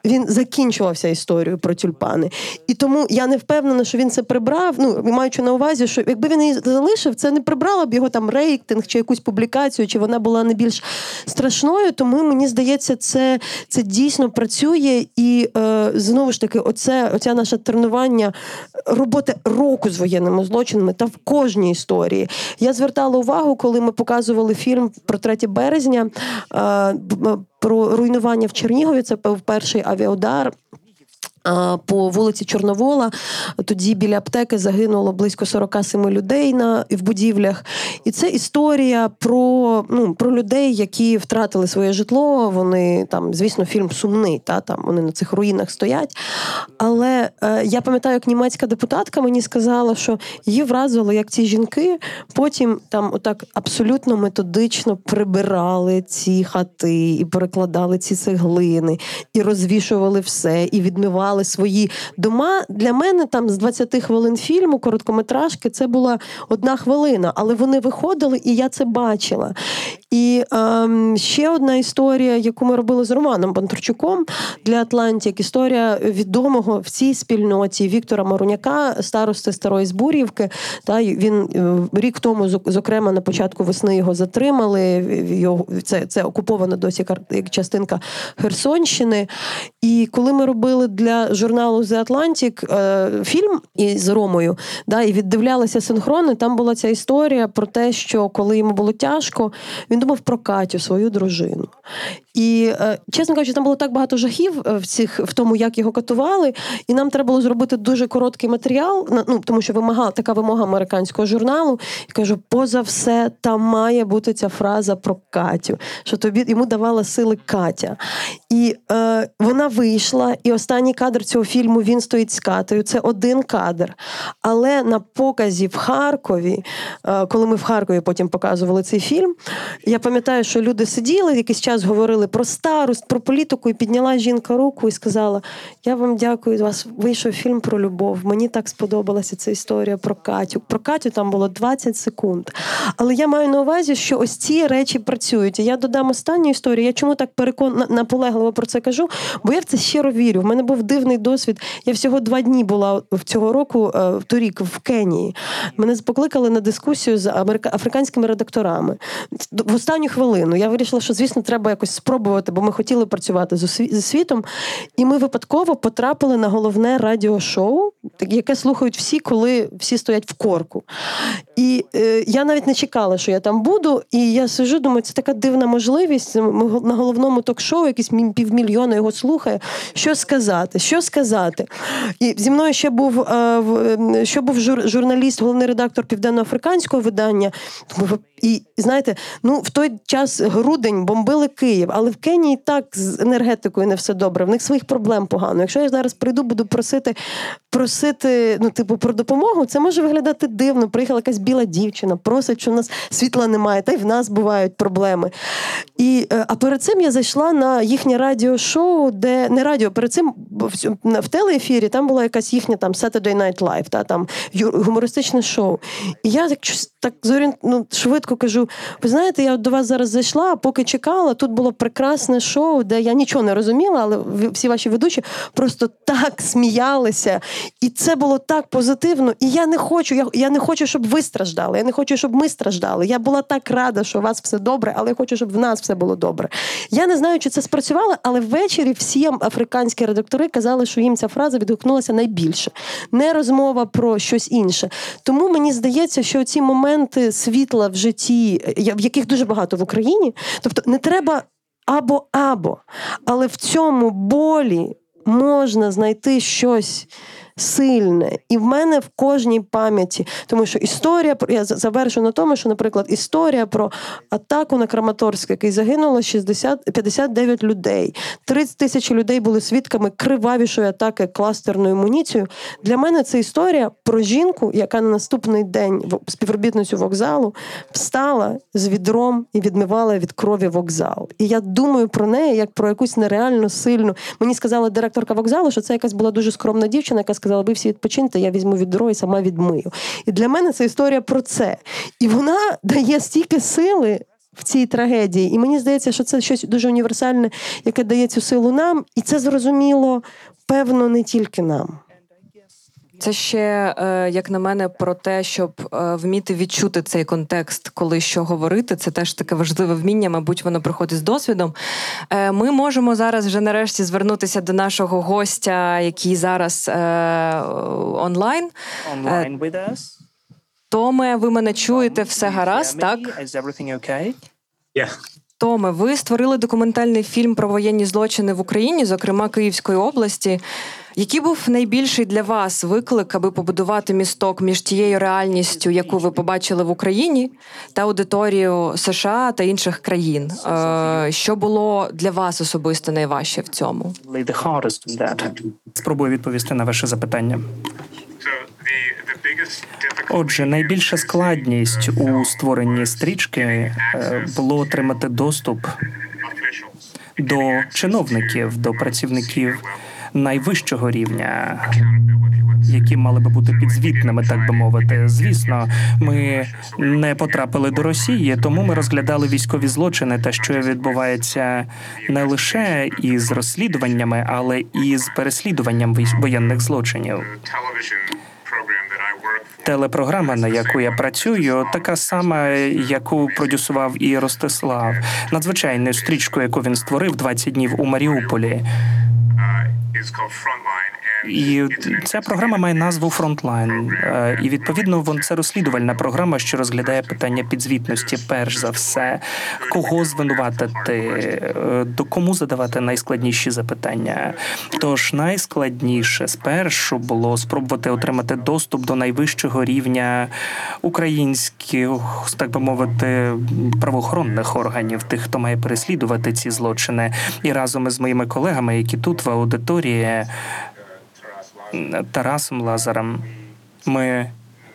S4: Він закінчувався історією про тюльпани. І тому я не впевнена, що він це прибрав. Ну, маючи на увазі, що якби він її залишив, це не прибрало б його там рейтинг чи якусь публікацію, чи вона була не більш страшною. Тому мені здається, це, це дійсно працює. І е, знову ж таки, оце, оця наше тренування роботи року з воєнними злочинами та в кожній історії. Я звертала увагу, коли ми показували фільм про 3 березня е, про руйнування в Чернігові. Це був перший авіаудар. А, По вулиці Чорновола тоді біля аптеки загинуло близько 47 людей на в будівлях. І це історія про, ну, про людей, які втратили своє житло. Вони там, звісно, фільм сумний, та там вони на цих руїнах стоять. Але е, я пам'ятаю, як німецька депутатка мені сказала, що її вразило, як ці жінки потім там отак абсолютно методично прибирали ці хати і перекладали ці цеглини, і розвішували все, і відмивали свої дома. Для мене там з 20 хвилин фільму, короткометражки, це була одна хвилина, але вони виходили, і я це бачила. І ем, ще одна історія, яку ми робили з Романом Бондарчуком для Атлантик, історія відомого в цій спільноті Віктора Маруняка, старости Старої Збурівки. Та він е, рік тому, зокрема, на початку весни його затримали. Його це, це окупована досі як частинка Херсонщини. І коли ми робили для журналу The Atlantic е, фільм із Ромою, да, і віддивлялися синхронно. Там була ця історія про те, що коли йому було тяжко, він думав про Катю, свою дружину. І е, чесно кажучи, там було так багато жахів е, в цих в тому, як його катували, і нам треба було зробити дуже короткий матеріал. Ну тому що вимагала така вимога американського журналу. І кажу, поза все, там має бути ця фраза про Катю, що тобі йому давала сили Катя. І е, вона вийшла, і останній кадр цього фільму він стоїть з Катею. Це один кадр. Але на показі в Харкові, е, коли ми в Харкові потім показували цей фільм, я пам'ятаю, що люди сиділи, якийсь час говорили про старость, про політику, і підняла жінка руку і сказала: Я вам дякую, у вас вийшов фільм про любов. Мені так сподобалася ця історія про Катю. Про Катю там було 20 секунд. Але я маю на увазі, що ось ці речі працюють. І я додам останню історію. Я чому так перекон... наполегливо про це кажу? Бо я в це щиро вірю. В мене був дивний досвід. Я всього два дні була в цього року, е, в торік, в Кенії. Мене покликали на дискусію з африканськими редакторами. В останню хвилину я вирішила, що звісно треба якось спробувати, бо ми хотіли працювати з світом. І ми випадково потрапили на головне радіошоу, яке слухають всі, коли всі стоять в корку. І е, я навіть не чекала, що я там буду. І я сижу, думаю, це така дивна можливість. Ми на головному ток-шоу якісь півмільйона його слухає. Що сказати? Що сказати? І зі мною ще був е, е, що був жур, журналіст, головний редактор південноафриканського видання. Ви- І знаєте, ну в той час грудень бомбили Київ, але в Кенії так з енергетикою не все добре. В них своїх проблем погано. Якщо я зараз прийду, буду просити, просити, ну, типу, про допомогу, це може виглядати дивно. Приїхала якась біла дівчина, просить, що в нас світла немає, та й в нас бувають проблеми. І, е, а перед цим я зайшла на їхнє радіошоу, де не радіо, перед цим в, телеефірі там була якась їхня там Saturday Night Live, та там гумористичне шоу. І я так так зорієнт, ну, швидко кажу: ви знаєте, я до вас зараз зайшла, поки чекала, тут було прекрасне шоу, де я нічого не розуміла, але всі ваші ведучі просто так сміялися. І це було так позитивно. І я не хочу, я, я не хочу, щоб ви страждали. Я не хочу, щоб ми страждали. Я була так рада, що у вас все добре, але я хочу, щоб в нас все було добре. Я не знаю, чи це спрацювало, але ввечері всі африканські редактори казали, що їм ця фраза відгукнулася найбільше. Не розмова про щось інше. Тому мені здається, що ці моменти світла в житті, в яких дуже багато в Україні, тобто не треба або або, але в цьому болі можна знайти щось. Сильне, і в мене в кожній пам'яті, тому що історія про- я завершу на тому, що, наприклад, історія про атаку на Краматорськ, який загинуло 60, 59 людей. 30 тисяч людей були свідками кривавішої атаки кластерною амуніцією. Для мене це історія про жінку, яка на наступний день в- співробітницю вокзалу встала з відром і відмивала від крові вокзал. І я думаю про неї як про якусь нереально сильну. Мені сказала директорка вокзалу, що це якась була дуже скромна дівчина, яка сказала: ви всі відпочиньте, я візьму відро і сама відмию. І для мене це історія про це. І вона дає стільки сили. В цій трагедії, і мені здається, що це щось дуже універсальне, яке дає цю силу нам, і це зрозуміло, певно, не тільки нам.
S2: Це ще, е, як на мене, про те, щоб е, вміти відчути цей контекст, коли що говорити. Це теж таке важливе вміння, мабуть, воно приходить з досвідом. Е, Ми можемо зараз вже нарешті звернутися до нашого гостя, який зараз онлайн.
S7: online with us.
S2: Томе, ви мене чуєте, все гаразд, так?
S7: Is everything okay?
S2: Томе, ви створили документальний фільм про воєнні злочини в Україні, зокрема Київської області. Який був найбільший для вас виклик, аби побудувати місток між тією реальністю, яку ви побачили в Україні, та аудиторією США та інших країн? Е, Що було для вас особисто найважче в цьому?
S7: Спробую відповісти на ваше запитання. Отже, найбільша складність у створенні стрічки е, було отримати доступ до чиновників, до працівників найвищого рівня, які мали би бути підзвітними, так би мовити. Звісно, ми не потрапили до Росії, тому ми розглядали військові злочини та що відбувається не лише із розслідуваннями, але і з переслідуванням воєнних злочинів. Телепрограма, на яку я працюю, така сама, яку продюсував і Ростислав. Надзвичайну стрічку, яку він створив 20 днів у Маріуполі. uh, is called Frontline, І ця програма має назву Frontline. Е, І відповідно це розслідувальна програма, що розглядає питання підзвітності, перш за все, кого звинуватити, е, до кому задавати найскладніші запитання. Тож найскладніше спершу було спробувати отримати доступ до найвищого рівня українських, так би мовити, правоохоронних органів, тих, хто має переслідувати ці злочини, і разом із моїми колегами, які тут в аудиторії. Тарасом Лазарем. Ми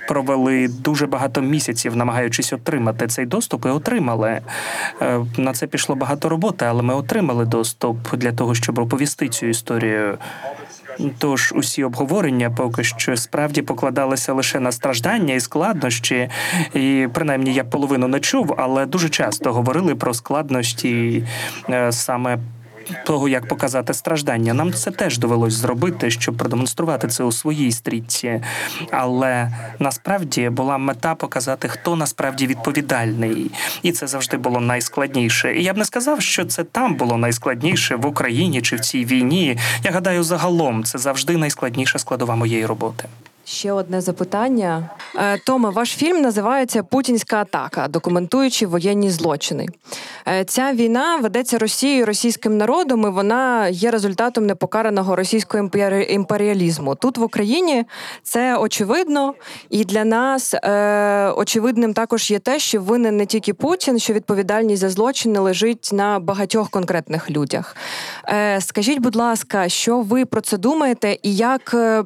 S7: провели дуже багато місяців, намагаючись отримати цей доступ, і отримали. Е, На це пішло багато роботи, але ми отримали доступ для того, щоб оповісти цю історію. Тож усі обговорення поки що справді покладалися лише на страждання і складнощі, і принаймні я половину не чув, але дуже часто говорили про складнощі е, саме того, як показати страждання. Нам це теж довелось зробити, щоб продемонструвати це у своїй стрічці. Але насправді була мета показати, хто насправді відповідальний, і це завжди було найскладніше. І я б не сказав, що це там було найскладніше в Україні чи в цій війні. Я гадаю, загалом це завжди найскладніша складова моєї роботи.
S2: Ще одне запитання. Е, Томе, ваш фільм називається Путінська атака, документуючи воєнні злочини. Е, Ця війна ведеться Росією, російським народом, і вона є результатом непокараного російського імперіалізму. Тут в Україні це очевидно, і для нас е, очевидним також є те, що винен не тільки Путін, що відповідальність за злочини лежить на багатьох конкретних людях. Е, Скажіть, будь ласка, що ви про це думаєте, і як е,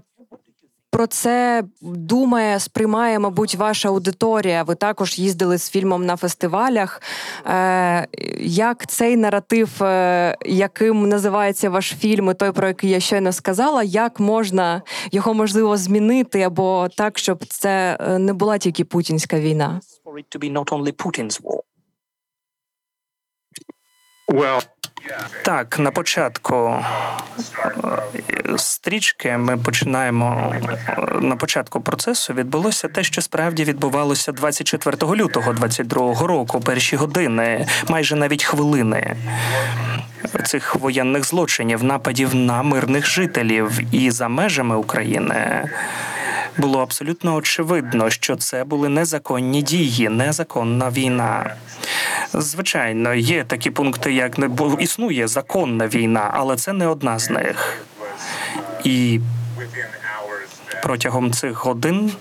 S2: про це думає, сприймає, мабуть, ваша аудиторія. Ви також їздили з фільмом на фестивалях. Е, як цей наратив, е, яким називається ваш фільм, і той, про який я щойно сказала, як можна його можливо змінити або так, щоб це е, не була тільки путінська війна?
S7: Так, на початку е, стрічки ми починаємо е, на початку процесу. Відбулося те, що справді відбувалося 24 лютого 22 року, перші години, майже навіть хвилини. Цих воєнних злочинів, нападів на мирних жителів і за межами України було абсолютно очевидно, що це були незаконні дії, незаконна війна. Звичайно, є такі пункти, як не бо існує законна війна, але це не одна з них. І протягом цих годин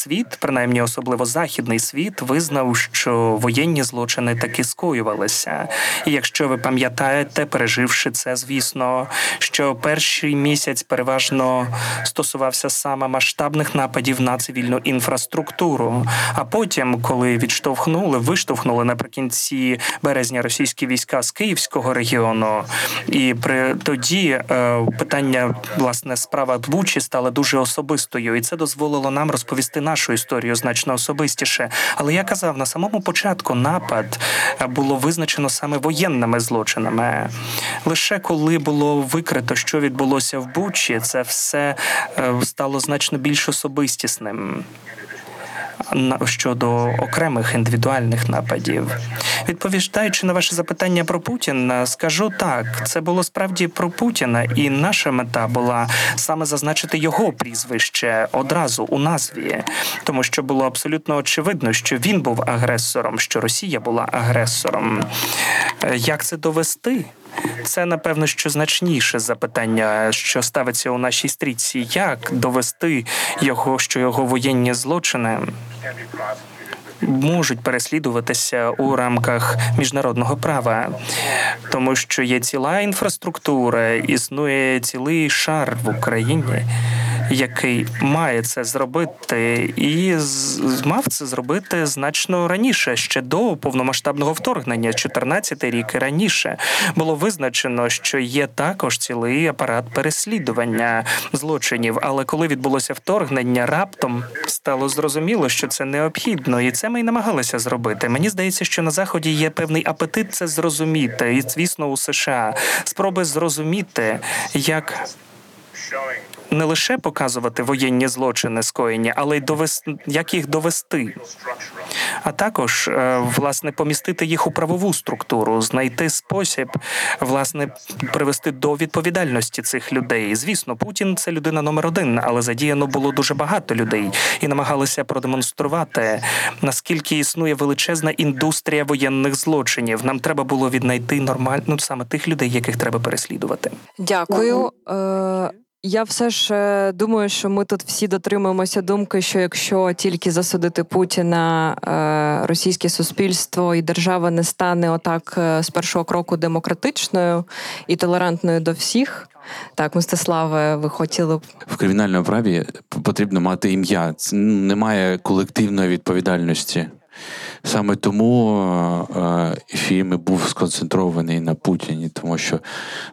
S7: світ, принаймні особливо західний світ, визнав, що воєнні злочини таки скоювалися. І якщо ви пам'ятаєте, переживши це, звісно, що перший місяць переважно стосувався саме масштабних нападів на цивільну інфраструктуру. А потім, коли відштовхнули, виштовхнули наприкінці березня російські війська з Київського регіону, і при тоді е, питання власне справа Бучі стала дуже особистою, і це дозволило нам розповісти нашу історію значно особистіше. Але я казав на самому початку напад е, було визначено саме воєнними злочинами. Лише коли було викрито, що відбулося в Бучі, це все е, стало значно більш особистісним. Щодо окремих індивідуальних нападів, відповідаючи на ваше запитання про Путіна, скажу так: це було справді про Путіна, і наша мета була саме зазначити його прізвище одразу у назві, тому що було абсолютно очевидно, що він був агресором, що Росія була агресором. Е, Як це довести? Це напевно що значніше запитання, що ставиться у нашій стрічці. Як довести його, що його воєнні злочини можуть переслідуватися у рамках міжнародного права, тому що є ціла інфраструктура, існує цілий шар в Україні. Який має це зробити, і мав це зробити значно раніше, ще до повномасштабного вторгнення, 14 рік раніше було визначено, що є також цілий апарат переслідування злочинів. Але коли відбулося вторгнення, раптом стало зрозуміло, що це необхідно, і це ми й намагалися зробити. Мені здається, що на заході є певний апетит це зрозуміти, і звісно, у США спроби зрозуміти, як не лише показувати воєнні злочини скоєні, але й довести, як їх довести. а також е, власне помістити їх у правову структуру, знайти спосіб власне привести до відповідальності цих людей. Звісно, Путін це людина номер один, але задіяно було дуже багато людей і намагалися продемонструвати наскільки існує величезна індустрія воєнних злочинів. Нам треба було віднайти нормально ну, саме тих людей, яких треба переслідувати.
S2: Дякую. Я все ж е, думаю, що ми тут всі дотримуємося думки, що якщо тільки засудити Путіна, е, російське суспільство і держава не стане отак е, з першого кроку демократичною і толерантною до всіх. Так, Мстиславе, ви хотіли б
S5: В кримінальному праві потрібно мати ім'я. Це немає колективної відповідальності. Саме тому е, фільм і був сконцентрований на Путіні, тому що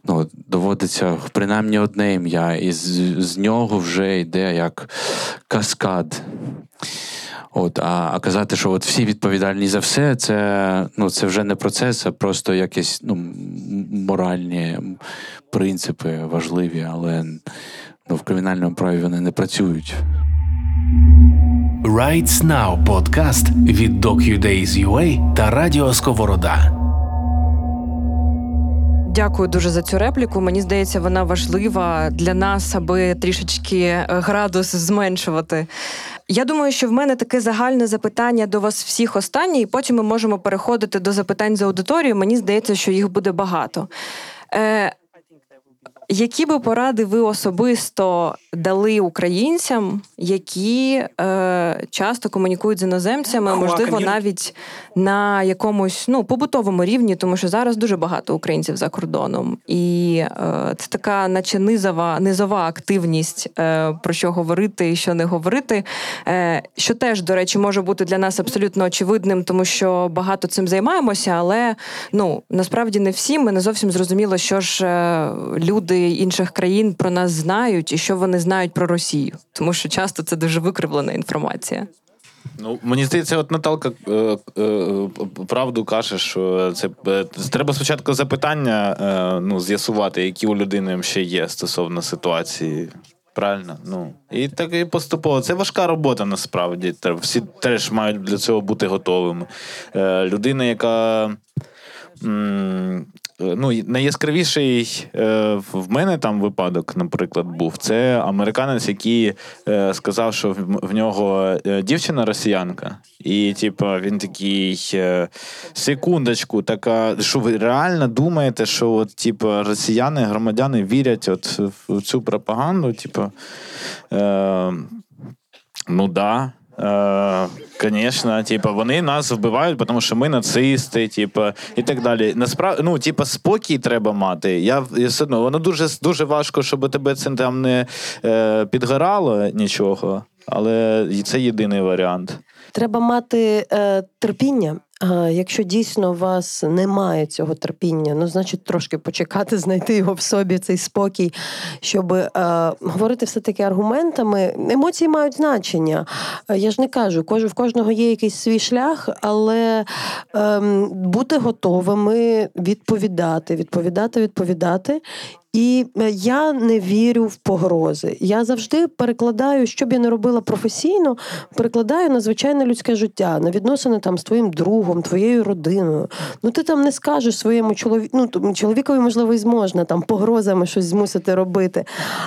S5: ну, доводиться принаймні одне ім'я, і з, з нього вже йде як каскад. От, а, а казати, що от всі відповідальні за все, це, ну, це вже не процес, а просто якісь ну, моральні принципи важливі, але ну, в кримінальному праві вони не працюють.
S1: Rights Now подкаст від DocuDays.ua та Радіо Сковорода.
S2: Дякую дуже за цю репліку. Мені здається, вона важлива для нас, аби трішечки е, градус зменшувати. Я думаю, що в мене таке загальне запитання до вас всіх останнє, і потім ми можемо переходити до запитань з аудиторії. Мені здається, що їх буде багато. Е, які би поради ви особисто дали українцям, які е, часто комунікують з іноземцями, можливо, навіть на якомусь ну побутовому рівні, тому що зараз дуже багато українців за кордоном, і е, це така, наче низова, низова активність, е, про що говорити і що не говорити. Е, що теж, до речі, може бути для нас абсолютно очевидним, тому що багато цим займаємося, але ну насправді не всі. Ми не зовсім зрозуміло, що ж е, інших країн про нас знають і що вони знають про Росію, тому що часто це дуже викривлена інформація.
S6: Ну, мені здається, от Наталка е, е, правду каже, що це е, треба спочатку запитання е, ну, з'ясувати, які у людини ще є стосовно ситуації. Правильно? Ну і так і поступово. Це важка робота насправді. Всі теж мають для цього бути готовими. Е, людина, яка. Е, Ну, найяскравіший е, в мене там випадок, наприклад, був. Це американець, який е, сказав, що в, нього дівчина росіянка, і типу, він такий секундочку, така, що ви реально думаєте, що от, типу, росіяни, громадяни вірять от в цю пропаганду? Типу, е, ну да. Е, Звісно, типу, вони нас вбивають, тому що ми нацисти, типу, і так далі. Насправді, ну, типу, спокій треба мати. Я, я все одно, воно дуже дуже важко, щоб тебе це там не е, підгорало нічого, але це єдиний варіант.
S4: Треба мати е, терпіння. Якщо дійсно у вас немає цього терпіння, ну значить трошки почекати, (laughs) знайти його в собі, цей спокій, щоб е, говорити все-таки аргументами. Емоції мають значення. Е, Я ж не кажу, кож, в кожного є якийсь свій шлях, але е, бути готовими відповідати, відповідати, відповідати. І е, я не вірю в погрози. Я завжди перекладаю, що б я не робила професійно, перекладаю на звичайне людське життя, на відносини там з твоїм другом, твоєю родиною. Ну ти там не скажеш своєму чоловіку, ну чоловікові, можливо, і зможна там погрозами щось змусити робити.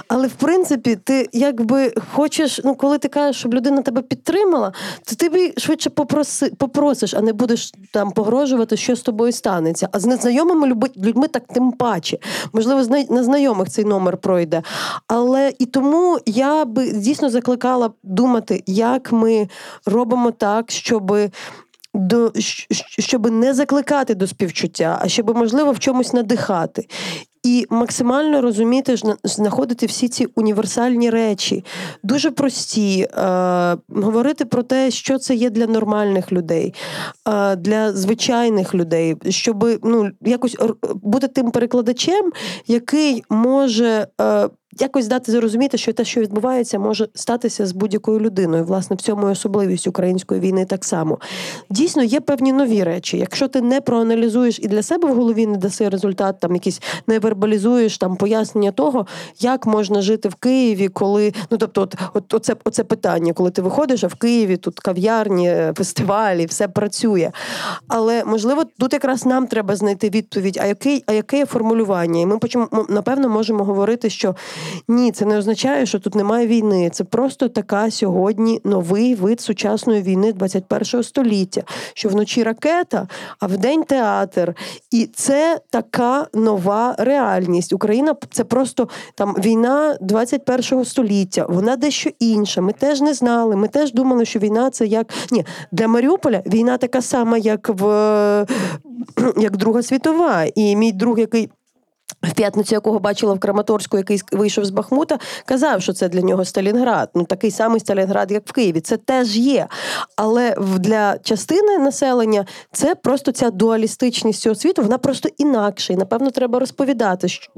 S4: Але в принципі, ти якби хочеш, ну коли ти кажеш, щоб людина тебе підтримала, то ти б швидше попроси, попросиш, а не будеш там погрожувати, що з тобою станеться. А з незнайомими людьми так тим паче. Можливо, на знайомих цей номер пройде. Але і тому я би дійсно закликала думати, як ми робимо так, щоб. До щоб не закликати до співчуття, а щоб можливо в чомусь надихати. І максимально розуміти, знаходити всі ці універсальні речі, дуже прості, е, говорити про те, що це є для нормальних людей, е, для звичайних людей, щоб ну, якось бути тим перекладачем, який може. Е, якось дати зрозуміти, що те, що відбувається, може статися з будь-якою людиною. Власне, в цьому і особливість української війни так само. Дійсно, є певні нові речі. Якщо ти не проаналізуєш і для себе в голові не даси результат, там якісь не вербалізуєш там пояснення того, як можна жити в Києві, коли ну тобто, от, от оце, оце питання, коли ти виходиш, а в Києві тут кав'ярні, фестивалі, все працює. Але можливо, тут якраз нам треба знайти відповідь, а яке, а яке формулювання? І ми почому напевно можемо говорити, що ні, це не означає, що тут немає війни. Це просто така сьогодні новий вид сучасної війни 21 століття, що вночі ракета, а вдень театр. І це така нова реальність. Україна це просто там війна 21 століття. Вона дещо інша. Ми теж не знали. Ми теж думали, що війна це як ні для Маріуполя війна така сама, як в (clears throat) як Друга світова. І мій друг, який. В п'ятницю, якого бачила в Краматорську, який вийшов з Бахмута, казав, що це для нього Сталінград. Ну такий самий Сталінград, як в Києві. Це теж є. Але для частини населення це просто ця дуалістичність цього світу, вона просто інакша. І напевно треба розповідати, що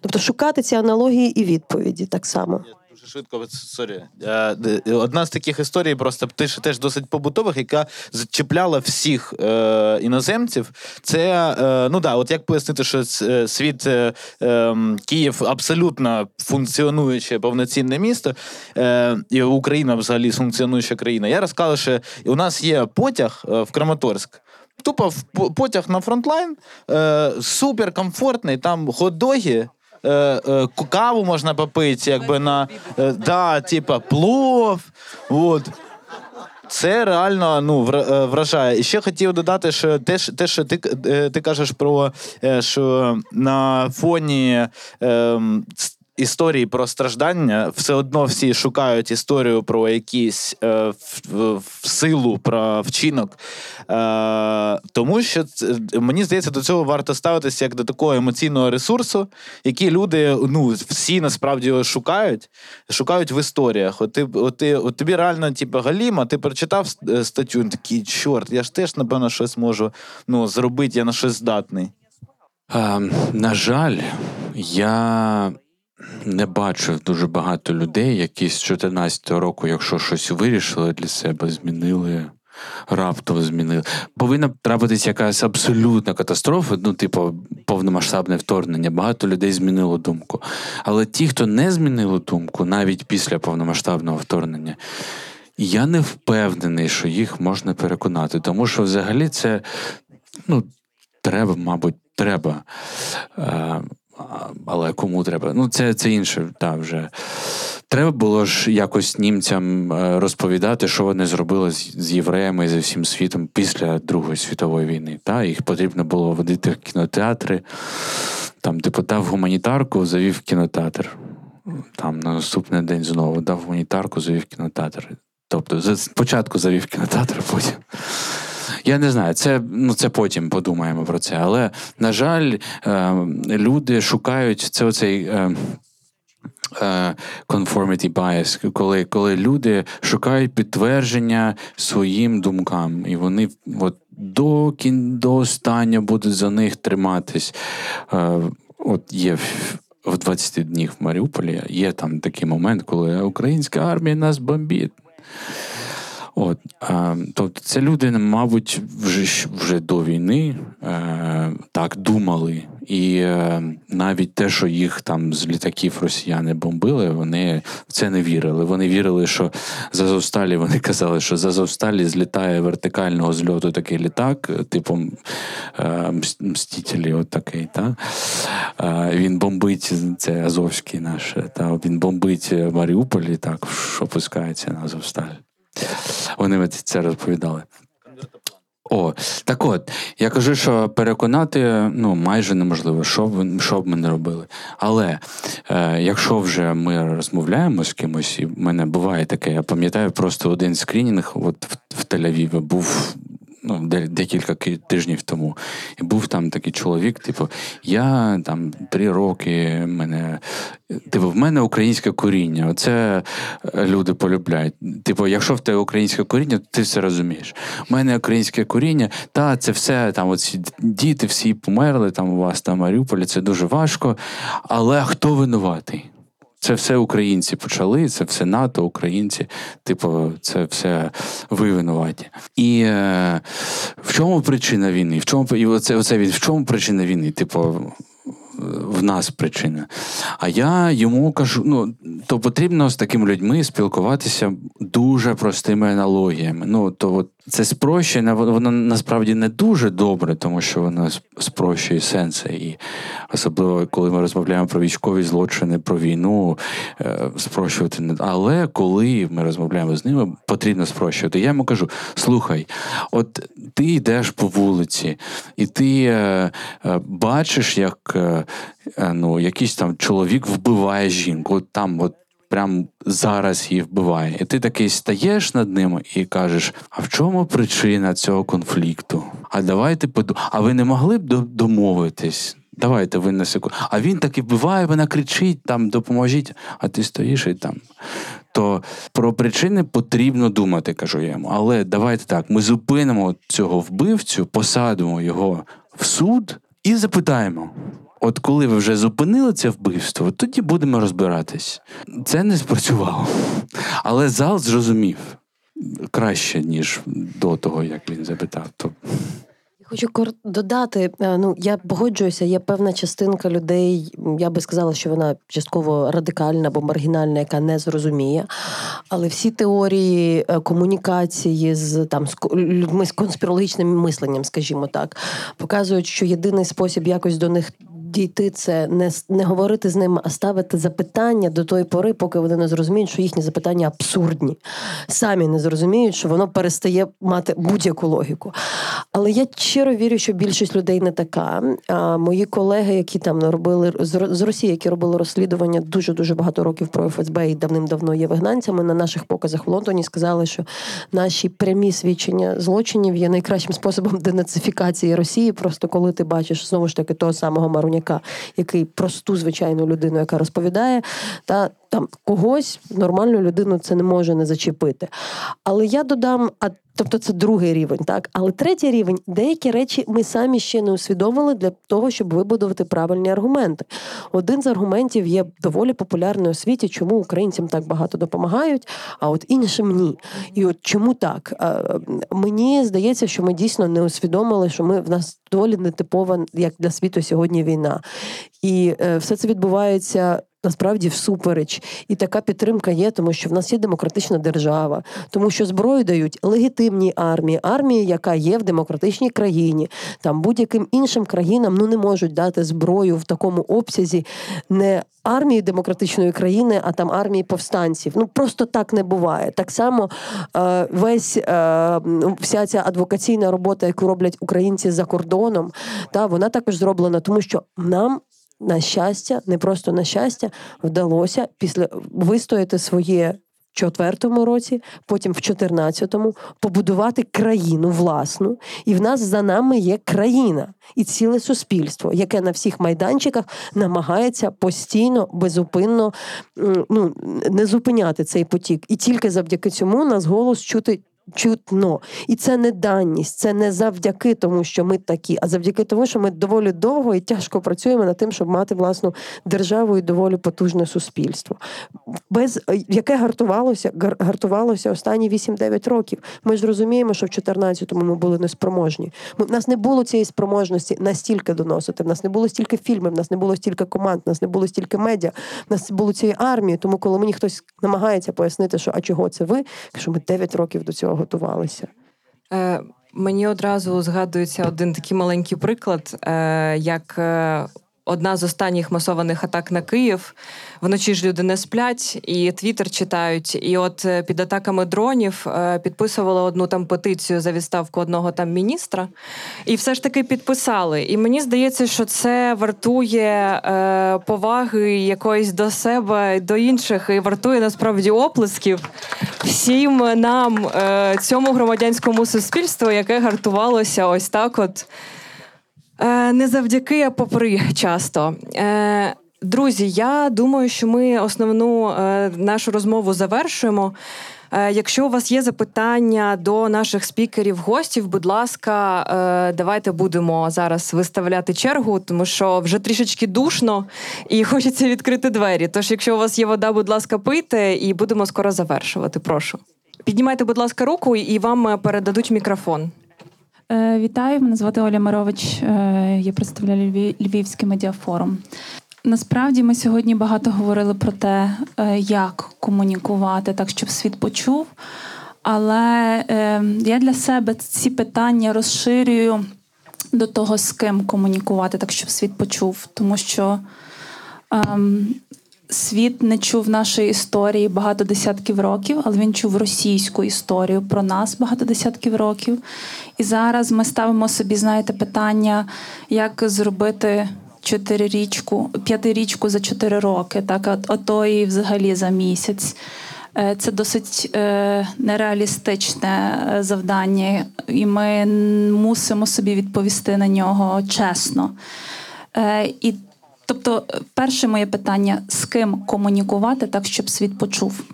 S4: тобто шукати ці аналогії і відповіді так само
S6: швидко, sorry. Е, одна з таких історій, просто теж, досить побутових, яка зачіпляла всіх е, іноземців. Це е, ну да, от як пояснити, що е, світ е, ем, Київ абсолютно функціонуюче повноцінне місто, е, і Україна взагалі функціонуюча країна. Я розказав, що у нас є потяг в Краматорськ. Тупо в потяг на фронтлайн, е, супер комфортний, там хот-доги, Е, е, каву можна попити, якби на е, да, типа плов. От. Це реально ну, вражає. І ще хотів додати, що те, те що ти ти кажеш про що на фоні е, історії про страждання, все одно всі шукають історію про якісь е, в, в силу, про вчинок. Е, Тому що це, мені здається, до цього варто ставитися як до такого емоційного ресурсу, який люди ну, всі насправді шукають, шукають в історіях. От ти, от ти, от тобі реально, типу, Галіма, ти прочитав е, статтю, такий чорт, я ж теж, напевно, щось можу ну, зробити, я на щось здатний.
S5: А, на жаль, я не бачив дуже багато людей, які з 14 року, якщо щось вирішили для себе, змінили. Раптом змінили. Повинна трапитися якась абсолютна катастрофа, ну, типу, повномасштабне вторгнення. Багато людей змінило думку. Але ті, хто не змінили думку, навіть після повномасштабного вторгнення, я не впевнений, що їх можна переконати. Тому що взагалі це ну, треба, мабуть, треба. Але кому треба? Ну, це це інше, так, вже. Треба було ж якось німцям е, розповідати, що вони зробили з, з євреями і з усім світом після Другої світової війни. Та? Їх потрібно було водити в кінотеатри. Там, типу, дав гуманітарку, завів кінотеатр. Там на наступний день знову дав гуманітарку, завів кінотеатр. Тобто, спочатку завів кінотеатр, потім. Я не знаю, це ну це потім подумаємо про це. Але на жаль, е, люди шукають це оцей. Е, е, conformity bias, коли коли люди шукають підтвердження своїм думкам, і вони от до кін, до останнього будуть за них триматись. От є в 20 днів в Маріуполі є там такий момент, коли українська армія нас бомбить. От, а, Тобто це люди, мабуть, вже вже до війни е, так думали. І е, навіть те, що їх там з літаків росіяни бомбили, вони в це не вірили. Вони вірили, що з Азовсталі вони казали, що з Азовсталі злітає вертикального зльоту такий літак, типу е, Мстителі, от. Та? Е, він бомбить це Азовський наш, та він бомбить Маріуполь і так, що пускається на Азовсталь. Вони це розповідали. О, так от, я кажу, що переконати ну, майже неможливо, що б що б ми не робили. Але е, якщо вже ми розмовляємо з кимось, і в мене буває таке, я пам'ятаю просто один скрінінг от в, в Тель-Авіві був ну, декілька тижнів тому. І був там такий чоловік, типу, я там три роки мене. Типу, в мене українське коріння. Оце е, люди полюбляють. Типу, якщо в тебе українське коріння, то ти все розумієш. У мене українське коріння, та це все там. Оці діти всі померли там у вас там Маріуполі, це дуже важко. Але хто винуватий? Це все українці почали, це все НАТО, українці. Типу, це все ви винуваті. І е, в чому причина війни? В чому і оце, оце він в чому причина війни? Типу, в нас причина. А я йому кажу: ну, то потрібно з такими людьми спілкуватися дуже простими аналогіями. Ну, то от це спрощення, воно насправді не дуже добре, тому що воно спрощує сенси. І особливо, коли ми розмовляємо про військові злочини, про війну, е, спрощувати не. Але коли ми розмовляємо з ними, потрібно спрощувати. Я йому кажу: слухай, от ти йдеш по вулиці, і ти е, е, бачиш, як ну, якийсь там чоловік вбиває жінку. От там, от прям зараз її вбиває. І ти такий стаєш над ним і кажеш: а в чому причина цього конфлікту? А давайте поду. А ви не могли б домовитись? Давайте ви на секунду. А він таки вбиває, вона кричить, там допоможіть, а ти стоїш і там. То про причини потрібно думати, кажу я йому. Але давайте так: ми зупинимо цього вбивцю, посадимо його в суд і запитаємо. От коли ви вже зупинили це вбивство, тоді будемо розбиратись. Це не спрацювало. Але зал зрозумів краще, ніж до того, як він запитав.
S4: Хочу додати, е, ну я погоджуюся, є певна частинка людей, я би сказала, що вона частково радикальна або маргінальна, яка не зрозуміє. Але всі теорії е, комунікації з там з людьми з конспірологічним мисленням, скажімо так, показують, що єдиний спосіб якось до них дійти це не не говорити з ними, а ставити запитання до тої пори, поки вони не зрозуміють, що їхні запитання абсурдні. Самі не зрозуміють, що воно перестає мати будь-яку логіку. Але я щиро вірю, що більшість людей не така. А Мої колеги, які там робили з Росії, які робили розслідування дуже дуже багато років про ФСБ і давним-давно є вигнанцями, на наших показах в Лондоні сказали, що наші прямі свідчення злочинів є найкращим способом денацифікації Росії. Просто коли ти бачиш знову ж таки того самого Маруняка, керівника, який просту звичайну людину, яка розповідає, та там когось нормальну людину це не може не зачепити. Але я додам, а тобто це другий рівень, так але третій рівень деякі речі ми самі ще не усвідомили для того, щоб вибудувати правильні аргументи. Один з аргументів є доволі популярний у світі, чому українцям так багато допомагають, а от іншим ні. І от чому так? Мені здається, що ми дійсно не усвідомили, що ми в нас доволі нетипова, як для світу сьогодні війна, і е, все це відбувається насправді всупереч. І така підтримка є, тому що в нас є демократична держава, тому що зброю дають легітимній армії, армії, яка є в демократичній країні. Там будь-яким іншим країнам ну не можуть дати зброю в такому обсязі не армії демократичної країни, а там армії повстанців. Ну просто так не буває. Так само е, весь е, вся ця адвокаційна робота, яку роблять українці за кордоном, та вона також зроблена, тому що нам на щастя, не просто на щастя, вдалося після вистояти своє. В четвертому році, потім в 14-му, побудувати країну власну, і в нас за нами є країна і ціле суспільство, яке на всіх майданчиках намагається постійно, безупинно ну, не зупиняти цей потік. І тільки завдяки цьому нас голос чути чутно. І це не даність, це не завдяки тому, що ми такі, а завдяки тому, що ми доволі довго і тяжко працюємо над тим, щоб мати власну державу і доволі потужне суспільство, без яке гартувалося, гартувалося останні 8-9 років. Ми ж розуміємо, що в 14-му ми були неспроможні. Ми, в нас не було цієї спроможності настільки доносити. В нас не було стільки фільмів, в нас не було стільки команд, в нас не було стільки медіа, в нас було цієї армії. Тому, коли мені хтось намагається пояснити, що а чого це ви, що ми 9 років до цього готувалися?
S2: Е, Мені одразу згадується один такий маленький приклад, е, як е, одна з останніх масованих атак на Київ. Вночі ж люди не сплять, і твіттер читають. І от е, під атаками дронів е, підписували одну там петицію за відставку одного там міністра, і все ж таки підписали. І мені здається, що це вартує е, поваги якоїсь до себе, до інших, і вартує насправді оплесків всім нам, цьому громадянському суспільству, яке гартувалося ось так, от. Е, не завдяки, а попри часто. Е, Друзі, я думаю, що ми основну е, нашу розмову завершуємо. Якщо у вас є запитання до наших спікерів, гостів, будь ласка, давайте будемо зараз виставляти чергу, тому що вже трішечки душно і хочеться відкрити двері. Тож, якщо у вас є вода, будь ласка, пийте, і будемо скоро завершувати. Прошу. Піднімайте, будь ласка, руку, і вам передадуть мікрофон.
S8: Е, Вітаю, мене звати Оля Мирович. е, Я представляю Львівський медіафорум. Насправді ми сьогодні багато говорили про те, е, як комунікувати так, щоб світ почув. Але я для себе ці питання розширюю до того, з ким комунікувати, так щоб світ почув. Тому що ем, світ не чув нашої історії багато десятків років, але він чув російську історію про нас багато десятків років. І зараз ми ставимо собі, знаєте, питання, як зробити чотирирічку, п'ятирічку за чотири роки, так, а, то і взагалі за місяць. Е, Це досить е, нереалістичне е, завдання, і ми мусимо собі відповісти на нього чесно. Е, І тобто, е, перше моє питання: з ким комунікувати так, щоб світ почув?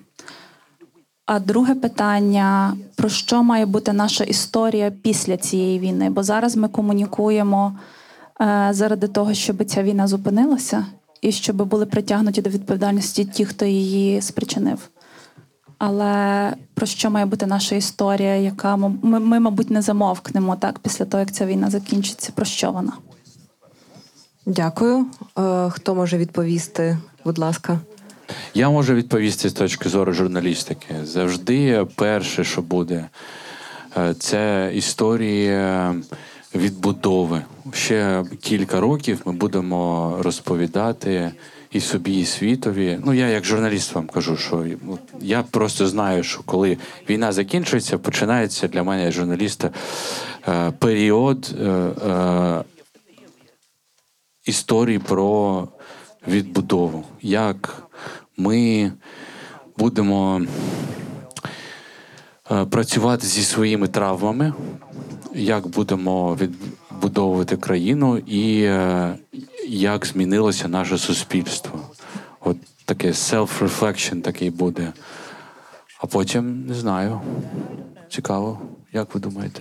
S8: А друге питання: про що має бути наша історія після цієї війни? Бо зараз ми комунікуємо е, заради того, щоб ця війна зупинилася, і щоб були притягнуті до відповідальності ті, хто її спричинив. Але про що має бути наша історія, яка ми, ми, мабуть, не замовкнемо так після того, як ця війна закінчиться? Про що вона?
S2: Дякую. Е, Хто може відповісти? Будь ласка.
S5: Я можу відповісти з точки зору журналістики. Завжди перше, що буде, е, це історія відбудови. Ще кілька років ми будемо розповідати і собі, і світові. Ну, я як журналіст вам кажу, що я просто знаю, що коли війна закінчується, починається для мене журналіста е, період. Е, е, історії про відбудову, як ми будемо е, працювати зі своїми травмами, як будемо відбудовувати країну і е, як змінилося наше суспільство. От таке self-reflection такий буде. А потім не знаю. Цікаво, як ви думаєте?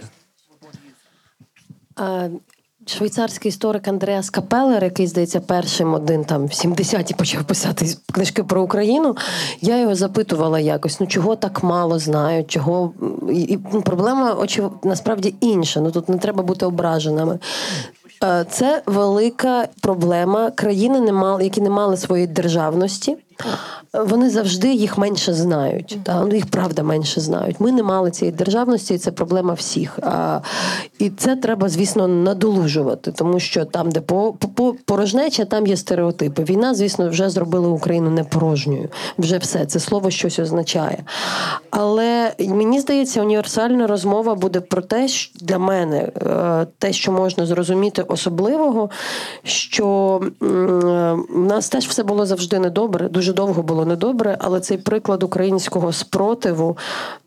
S4: Швейцарський історик Андреас Капелер, який, здається, першим один там в 70-ті почав писати книжки про Україну. Я його запитувала якось: ну чого так мало знають, чого і, ну, проблема очів... насправді інша. Ну тут не треба бути ображеними. Е, Це велика проблема. Країни, які не мали своєї державності, вони завжди їх менше знають. Та? Ну, їх правда менше знають. Ми не мали цієї державності, і це проблема всіх. А, і це треба, звісно, надолужувати, тому що там, де по, по, порожнеча, там є стереотипи. Війна, звісно, вже зробила Україну не порожньою. Вже все це слово щось означає. Але мені здається, універсальна розмова буде про те, що для мене е, те, що можна зрозуміти особливого, що в нас теж все було завжди недобре, дуже довго було недобре, але цей приклад українського спротиву,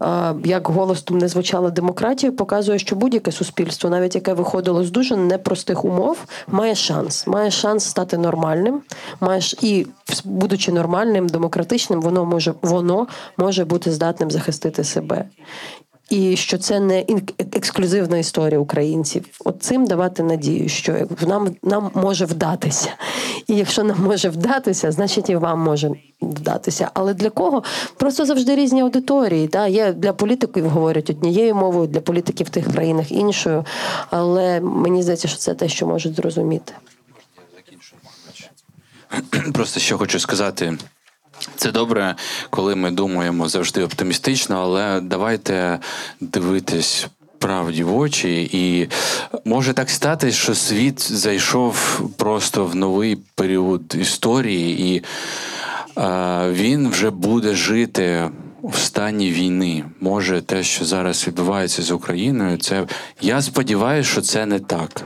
S4: е, як голосом не звучала демократія, показує, що будь-яке суспільство, навіть яке виходило з дуже непростих умов, має шанс. Має шанс стати нормальним. Маєш і будучи нормальним, демократичним, воно може воно може бути здатним захистити себе. І що це не ексклюзивна історія українців. От цим давати надію, що нам, нам може вдатися. І якщо нам може вдатися, значить і вам може вдатися. Але для кого? Просто завжди різні аудиторії. Да? Є для політиків говорять однією мовою, для політиків в тих країнах іншою. Але мені здається, що це те, що можуть зрозуміти.
S5: Просто що хочу сказати. Це добре, коли ми думаємо завжди оптимістично, але давайте дивитись правді в очі. І може так стати, що світ зайшов просто в новий період історії, і е, він вже буде жити в стані війни. Може, те, що зараз відбувається з Україною, це я сподіваюся, що це не так.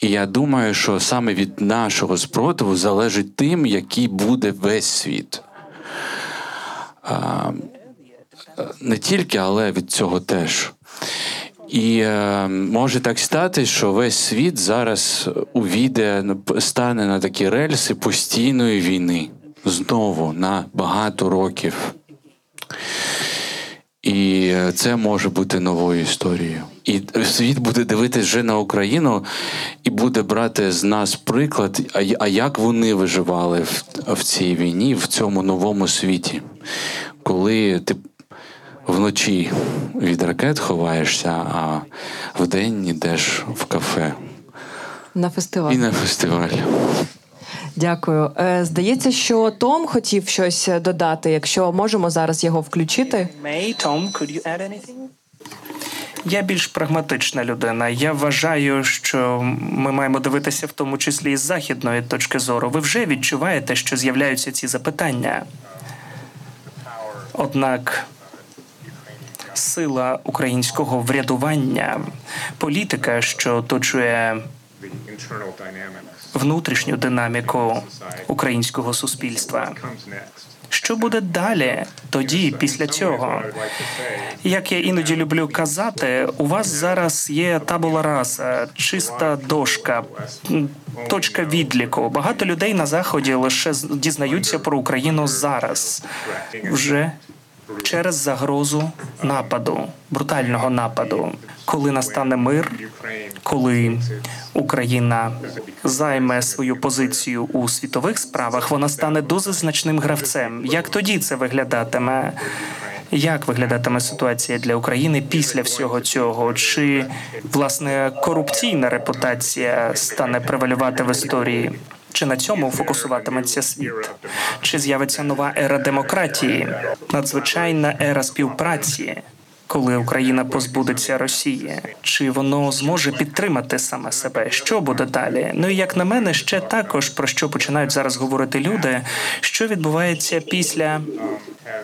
S5: І я думаю, що саме від нашого спротиву залежить тим, який буде весь світ. А, не тільки, але від цього теж. І е, може так стати, що весь світ зараз увійде, стане на такі рельси постійної війни знову на багато років. І це може бути новою історією. І світ буде дивитися вже на Україну і буде брати з нас приклад, а як вони виживали в, в цій війні, в цьому новому світі, коли ти вночі від ракет ховаєшся, а вдень йдеш в кафе.
S2: На фестиваль.
S5: І на фестиваль.
S2: Дякую. Е, здається, що Том хотів щось додати. Якщо можемо зараз його включити.
S7: May, Tom, could you add anything? Я більш прагматична людина. Я вважаю, що ми маємо дивитися в тому числі із західної точки зору. Ви вже відчуваєте, що з'являються ці запитання. Однак сила українського врядування, політика, що оточує внутрішню динаміку українського суспільства. Що буде далі? Тоді, після цього, як я іноді люблю казати, у вас зараз є табула раса, чиста дошка, точка відліку. Багато людей на заході лише дізнаються про Україну зараз, вже через загрозу нападу, брутального нападу. Коли настане мир, коли Україна займе свою позицію у світових справах, вона стане дуже значним гравцем. Як тоді це виглядатиме? Як виглядатиме ситуація для України після всього цього? Чи власне корупційна репутація стане превалювати в історії? Чи на цьому фокусуватиметься світ? Чи з'явиться нова ера демократії, надзвичайна ера співпраці? Коли Україна позбудеться Росії, чи воно зможе підтримати саме себе? Що буде далі? Ну і як на мене, ще також про що починають зараз говорити люди, що відбувається після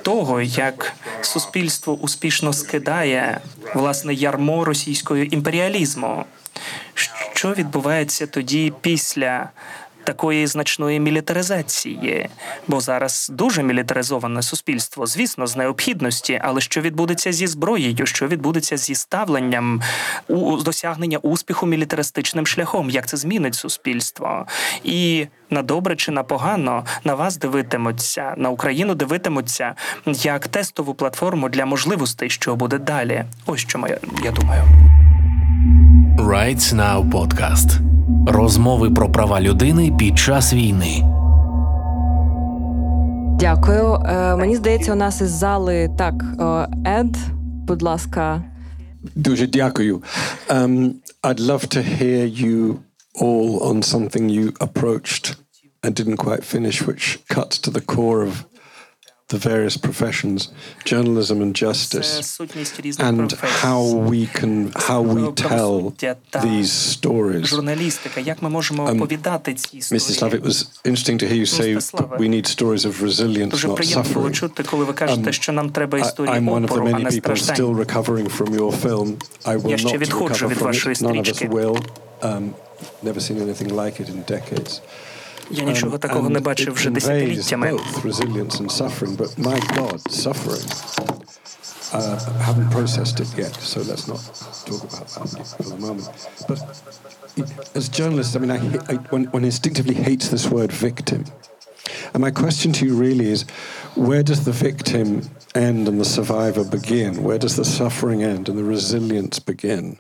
S7: того, як суспільство успішно скидає власне ярмо російського імперіалізму. Що відбувається тоді після такої значної мілітаризації, бо зараз дуже мілітаризоване суспільство, звісно, з необхідності, але що відбудеться зі зброєю, що відбудеться зі ставленням у досягнення успіху мілітаристичним шляхом, як це змінить суспільство, і на добре чи на погано на вас дивитимуться, на Україну дивитимуться як тестову платформу для можливостей, що буде далі. Ось що моя я думаю.
S1: Rights Now Podcast. Розмови про права людини під час війни.
S2: Дякую. Е, мені здається, у нас із зали так. е, Ед, будь ласка.
S9: Дуже дякую. Um, I'd love to hear you all on something you approached and didn't quite finish, which cuts to the core of the various professions, journalism and justice, and how we can how we tell these stories.
S7: Um,
S9: Mrs. Slav, it was interesting to hear you say that we need stories of resilience, not suffering.
S7: Um,
S9: I, am one of the many people still recovering from your film. I will not recover from it. None of us will. Um, never seen anything like it in decades.
S7: Я нічого такого не бачив вже десятиліттями.
S9: both resilience and suffering, but my God, suffering. Uh, haven't processed it yet, so let's not talk about that for the moment. But as journalists, I mean, I, I one, one instinctively hates this word victim. And my question to you really is where does the victim end and the survivor begin? Where does the suffering end and the resilience begin?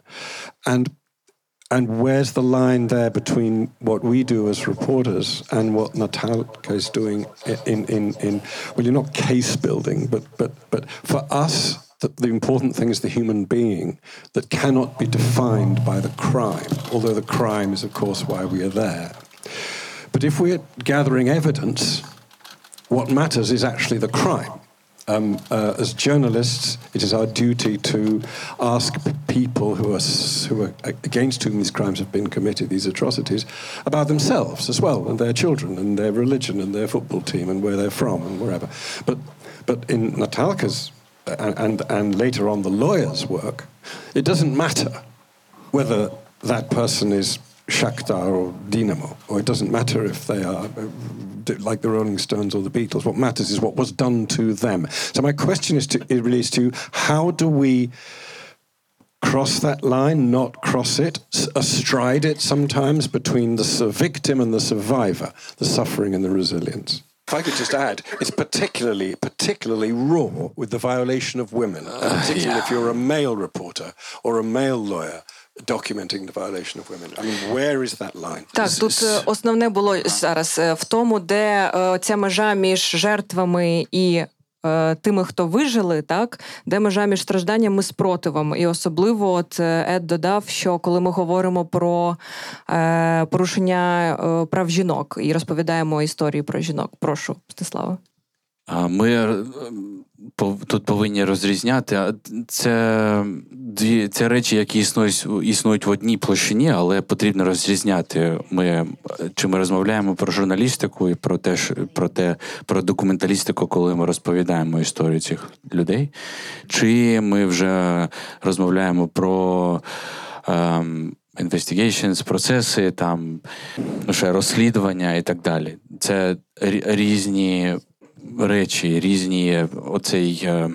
S9: And and where's the line there between what we do as reporters and what Natalka is doing in, in, in well, you're not case building, but, but, but for us, the, the important thing is the human being that cannot be defined by the crime, although the crime is, of course, why we are there. But if we're gathering evidence, what matters is actually the crime. Um, uh, as journalists, it is our duty to ask people who are, who are against whom these crimes have been committed, these atrocities, about themselves as well, and their children, and their religion, and their football team, and where they're from, and wherever. But, but in Natalka's and, and, and later on the lawyer's work, it doesn't matter whether that person is Shakhtar or Dynamo, or it doesn't matter if they are uh, like the Rolling Stones or the Beatles. What matters is what was done to them. So my question is to it relates to how do we cross that line, not cross it, astride it sometimes between the victim and the survivor, the suffering and the resilience. If I could just add, it's particularly, particularly raw with the violation of women, and particularly if you're a male reporter or a male lawyer documenting the violation of women. I mean, where is that line?
S2: Так, тут е, основне було зараз е, в тому, де е, ця межа між жертвами і. Тими, хто вижили, так де межа між стражданням і спротивом, і особливо, от Ед додав, що коли ми говоримо про е, порушення е, прав жінок і розповідаємо історії про жінок. Прошу, Стислава.
S5: А Ми тут повинні розрізняти. Це дві це речі, які існують, існують в одній площині, але потрібно розрізняти. Ми чи ми розмовляємо про журналістику і про те, про те, про документалістику, коли ми розповідаємо історію цих людей, чи ми вже розмовляємо про. Ем, Investigations, процеси, там ну, ще розслідування і так далі. Це різні речі, різні оцей. е,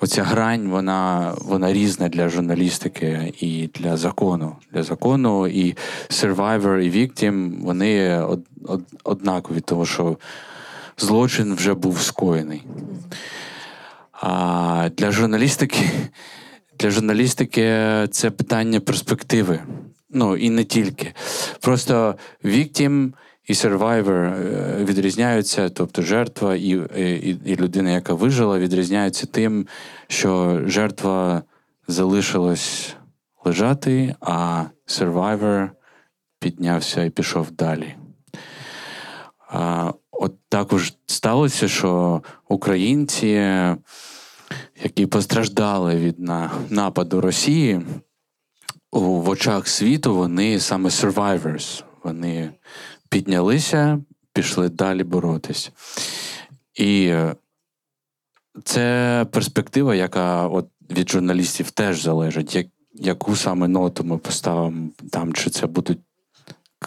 S5: Оця грань, вона, вона різна для журналістики і для закону. Для закону і survivor, і victim, вони од, од, однакові, тому що злочин вже був скоєний. А для журналістики, для журналістики це питання перспективи. Ну і не тільки. Просто victim і survivor е, відрізняються, тобто жертва і, і, і людина, яка вижила, відрізняються тим, що жертва залишилась лежати, а survivor піднявся і пішов далі. А, от також сталося, що українці, які постраждали від на, нападу Росії, в очах світу вони саме survivors. Вони піднялися, пішли далі боротись. І е, це перспектива, яка от від журналістів теж залежить, як, яку саме ноту ми поставимо там, чи це будуть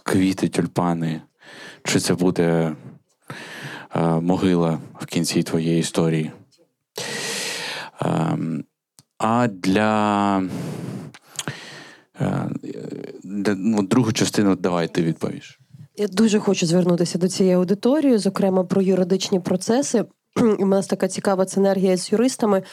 S5: квіти, тюльпани, чи це буде е, могила в кінці твоєї історії. Ем, а для, е, для ну, другу частину давай ти відповіш.
S4: Я дуже хочу звернутися до цієї аудиторії, зокрема про юридичні процеси. В нас така цікава синергія з юристами.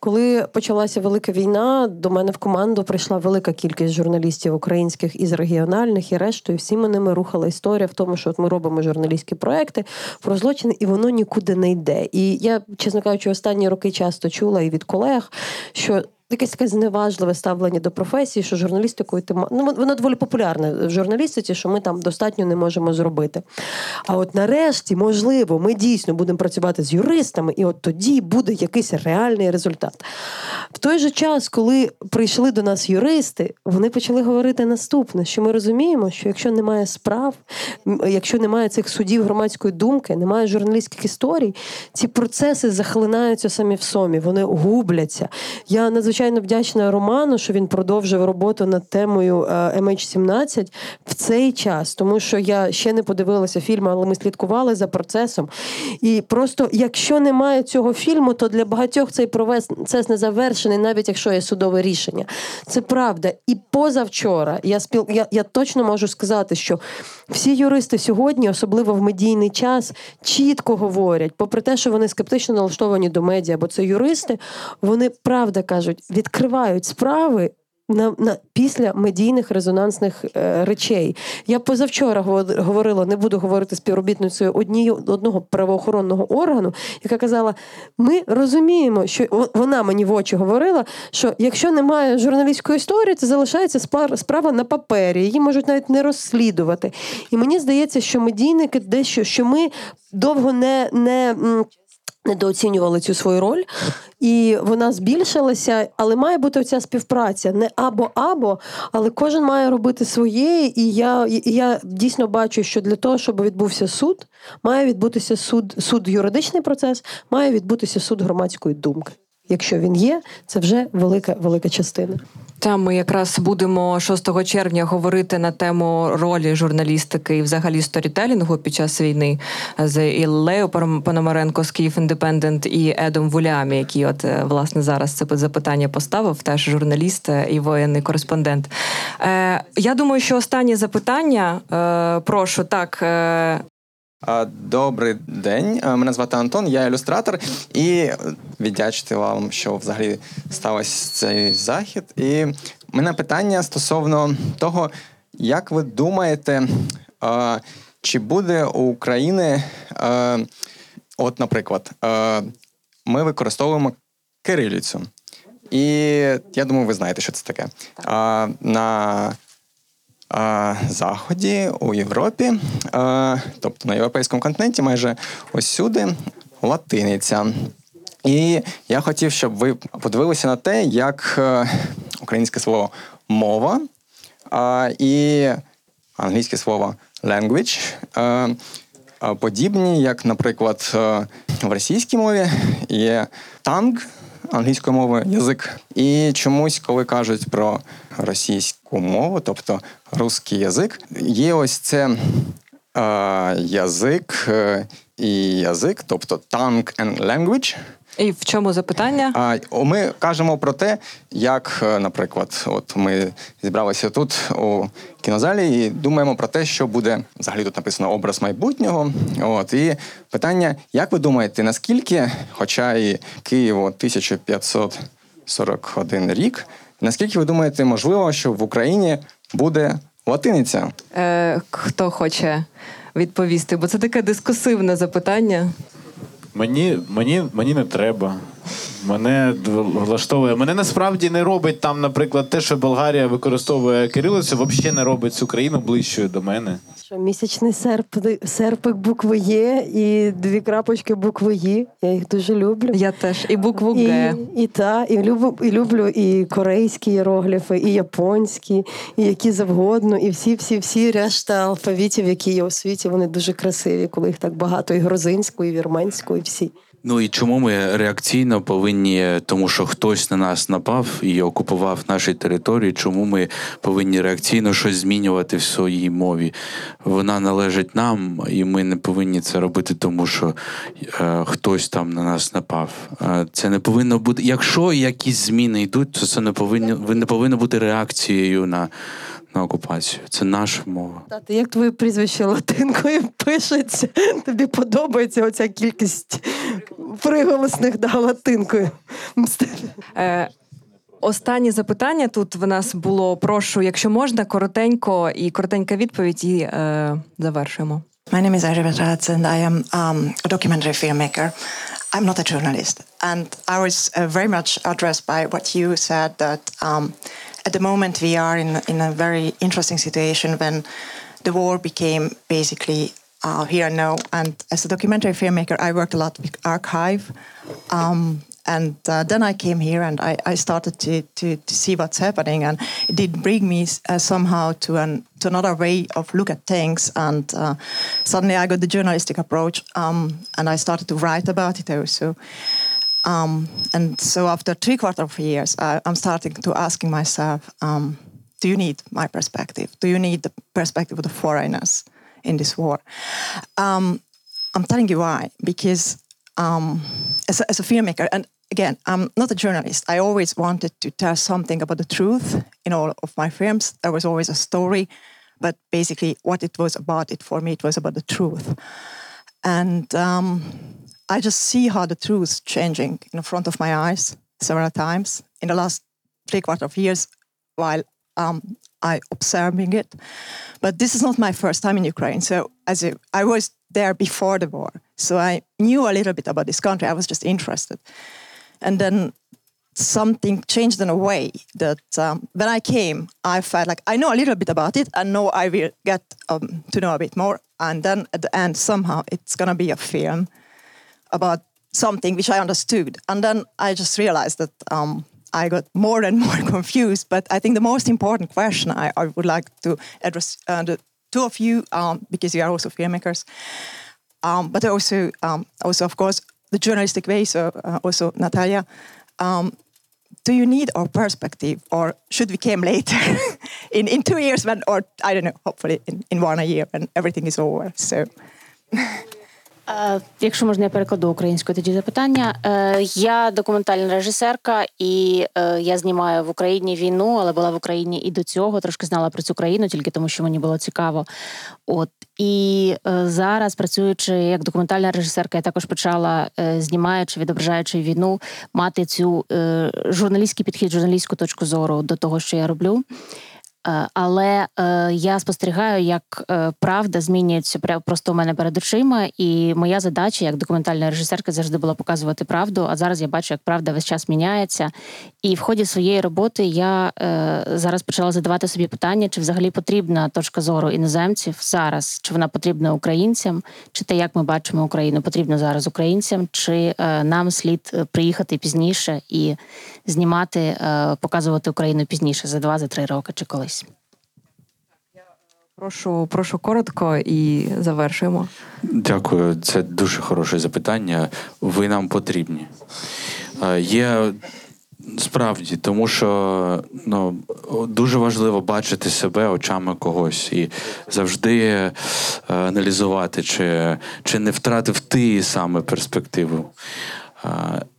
S4: Коли почалася велика війна, до мене в команду прийшла велика кількість журналістів українських із регіональних і рештою. Всі ми ними рухала історія в тому, що от ми робимо журналістські проекти про злочини, і воно нікуди не йде. І я, чесно кажучи, останні роки часто чула і від колег, що якесь таке зневажливе ставлення до професії, що журналістикою ти ну, воно доволі популярне в журналістиці, що ми там достатньо не можемо зробити. А от нарешті, можливо, ми дійсно будемо працювати з юристами, і от тоді буде якийсь реальний результат. В той же час, коли прийшли до нас юристи, вони почали говорити наступне: що ми розуміємо, що якщо немає справ, якщо немає цих судів громадської думки, немає журналістських історій, ці процеси захлинаються самі в собі, вони губляться. Я надзвичайно вдячна Роману, що він продовжив роботу над темою е, MH17 в цей час, тому що я ще не подивилася фільм, але ми слідкували за процесом. І просто, якщо немає цього фільму, то для багатьох цей процес не завершений, навіть якщо є судове рішення. Це правда. І позавчора я спіл... я, я точно можу сказати, що всі юристи сьогодні, особливо в медійний час, чітко говорять, попри те, що вони скептично налаштовані до медіа, бо це юристи, вони правда кажуть, відкривають справи. На, на після медійних резонансних е, речей я позавчора говор- говорила, не буду говорити співробітницею однієї одного правоохоронного органу, яка казала: ми розуміємо, що вона мені в очі говорила, що якщо немає журналістської історії, це залишається спар- справа на папері, її можуть навіть не розслідувати. І мені здається, що медійники дещо, що ми довго не. не Недооцінювали цю свою роль, і вона збільшилася, але має бути оця співпраця не або-або, але кожен має робити своє. І я, і я дійсно бачу, що для того, щоб відбувся суд, має відбутися суд, суд юридичний процес, має відбутися суд громадської думки. Якщо він є, це вже велика велика частина.
S2: Там ми якраз будемо 6 червня говорити на тему ролі журналістики і взагалі сторітелінгу під час війни з Іллею Пономаренко з Київ Індепендент і Едом Вулямі, який от е, власне зараз це запитання поставив, теж журналіст е, і воєнний кореспондент. Е, Я думаю, що останнє запитання. Е, Прошу так. е,
S10: Добрий день. Мене звати Антон, я ілюстратор, і віддячити вам, що взагалі стався цей захід. І в мене питання стосовно того, як ви думаєте, чи буде у України, от, наприклад, ми використовуємо кирилицю. І я думаю, ви знаєте, що це таке. А, на Заході, у Європі, тобто на європейському континенті, майже усюди латиниця. І я хотів, щоб ви подивилися на те, як е, українське слово мова і англійське слово language е, подібні, як, наприклад, е, в російській мові є tongue, англійською мовою язик. І чомусь, коли кажуть про російську мову, тобто русський язик, є ось це е, язик е, і язик, тобто tongue and language.
S2: І в чому запитання?
S10: А ми кажемо про те, як, е, наприклад, от ми зібралися тут у кінозалі і думаємо про те, що буде взагалі тут написано образ майбутнього. От і питання: як ви думаєте, наскільки, хоча і Києву 1541 рік, наскільки ви думаєте, можливо, що в Україні буде латиниця?
S2: Е, Хто хоче відповісти? Бо це таке дискусивне запитання.
S6: Мені, мені, мені не треба. Мене влаштовує. Мене насправді не робить там, наприклад, те, що Болгарія використовує кирилицю, взагалі не робить цю країну ближчою до мене.
S4: Що місячний серп, серпик букви Є і дві крапочки букви «Ї». Я їх дуже люблю.
S2: Я теж і букву
S4: І, і та, і люблю, і люблю і корейські іерогліфи, і японські, і які завгодно, і всі, всі, всі решта алфавітів, які є у світі, вони дуже красиві, коли їх так багато, і грузинську, і вірменську, і всі.
S5: Ну і чому ми реакційно повинні, тому що хтось на нас напав і окупував наші території, чому ми повинні реакційно щось змінювати в своїй мові? Вона належить нам, і ми не повинні це робити, тому що е, хтось там на нас напав. Е, це не повинно бути. Якщо якісь зміни йдуть, то це не повинно не повинно бути реакцією на, на окупацію. Це наша мова.
S4: Тати, як твоє прізвище латинкою пишеться? Тобі подобається оця кількість приголосних да, латинкою.
S2: Е, Останнє запитання тут в нас було. Прошу, якщо можна, коротенько і коротенька відповідь, і е, завершуємо.
S11: My name is Aribet Rats, and I am um, a documentary filmmaker. I'm not a journalist. And I was uh, very much addressed by what you said that um, at the moment we are in, in a very interesting situation when the war became basically uh, here and now. And as a documentary filmmaker, I worked a lot with archive. Um, and uh, then I came here and I, I started to, to, to see what's happening. And it did bring me uh, somehow to, an, to another way of look at things. And uh, suddenly I got the journalistic approach um, and I started to write about it also. Um, and so after three quarter of years, I, I'm starting to asking myself, um, do you need my perspective? Do you need the perspective of the foreigners in this war? Um, I'm telling you why. Because um, as, a, as a filmmaker, and again, I'm not a journalist. I always wanted to tell something about the truth in all of my films. There was always a story, but basically, what it was about, it for me, it was about the truth. And um, I just see how the truth is changing in front of my eyes several times in the last three quarter of years while um, I observing it. But this is not my first time in Ukraine. So as a, I was there before the war, so I knew a little bit about this country. I was just interested, and then something changed in a way that um, when I came, I felt like I know a little bit about it, and know I will get um, to know a bit more. And then at the end, somehow it's gonna be a film about something which I understood. And then I just realized that um, I got more and (laughs) more confused. But I think the most important question I, I would like to address uh, the two of you, um, because you are also filmmakers, um, but also, um, also of course, the journalistic way. So uh, also Natalia, um, do you need our perspective or should we come later (laughs) in, in two years when, or I don't know, hopefully in, in one a year when everything is over. So (laughs)
S12: Якщо можна, я перекладу українською тоді запитання. Е, Я документальна режисерка, і е, я знімаю в Україні війну, але була в Україні і до цього. Трошки знала про цю країну, тільки тому, що мені було цікаво. От і е, зараз, працюючи як документальна режисерка, я також почала е, знімаючи, відображаючи війну, мати цю е, журналістський підхід, журналістську точку зору до того, що я роблю. Е, Але е, я спостерігаю, як е, правда змінюється просто у мене перед очима, і моя задача як документальної режисерки завжди була показувати правду. А зараз я бачу, як правда весь час міняється. І в ході своєї роботи я зараз почала задавати собі питання, чи взагалі потрібна точка зору іноземців зараз, чи вона потрібна українцям, чи те, як ми бачимо Україну, потрібно зараз українцям, чи нам слід приїхати пізніше і знімати, показувати Україну пізніше за два за роки чи колись.
S2: Прошу, прошу коротко і завершуємо.
S5: Дякую, це дуже хороше запитання. Ви нам потрібні. Е, Є справді, тому що ну, дуже важливо бачити себе очами когось і завжди е, аналізувати, чи, чи не втратив ти саме перспективу.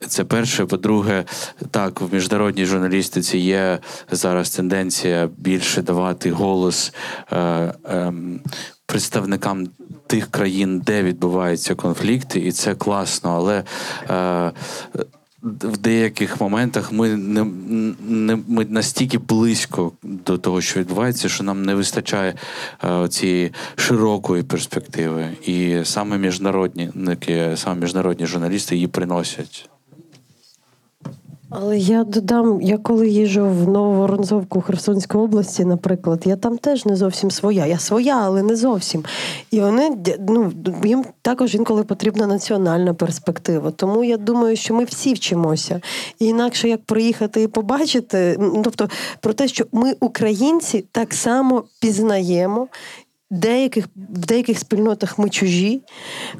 S5: Це перше. По-друге, так, в міжнародній журналістиці є зараз тенденція більше давати голос е, ем, представникам тих країн, де відбуваються конфлікти, і це класно. Але е, в деяких моментах ми не, не ми настільки близько до того, що відбувається, що нам не вистачає е, цієї широкої перспективи. І саме міжнародні, саме міжнародні журналісти її приносять.
S4: Але я додам, я коли їжджу в Нововоронцовку Херсонської області, наприклад, я там теж не зовсім своя. Я своя, але не зовсім. І вони ну, їм також інколи потрібна національна перспектива. Тому я думаю, що ми всі вчимося. І інакше як приїхати і побачити, тобто про те, що ми, українці, так само пізнаємо. Деяких в деяких спільнотах ми чужі.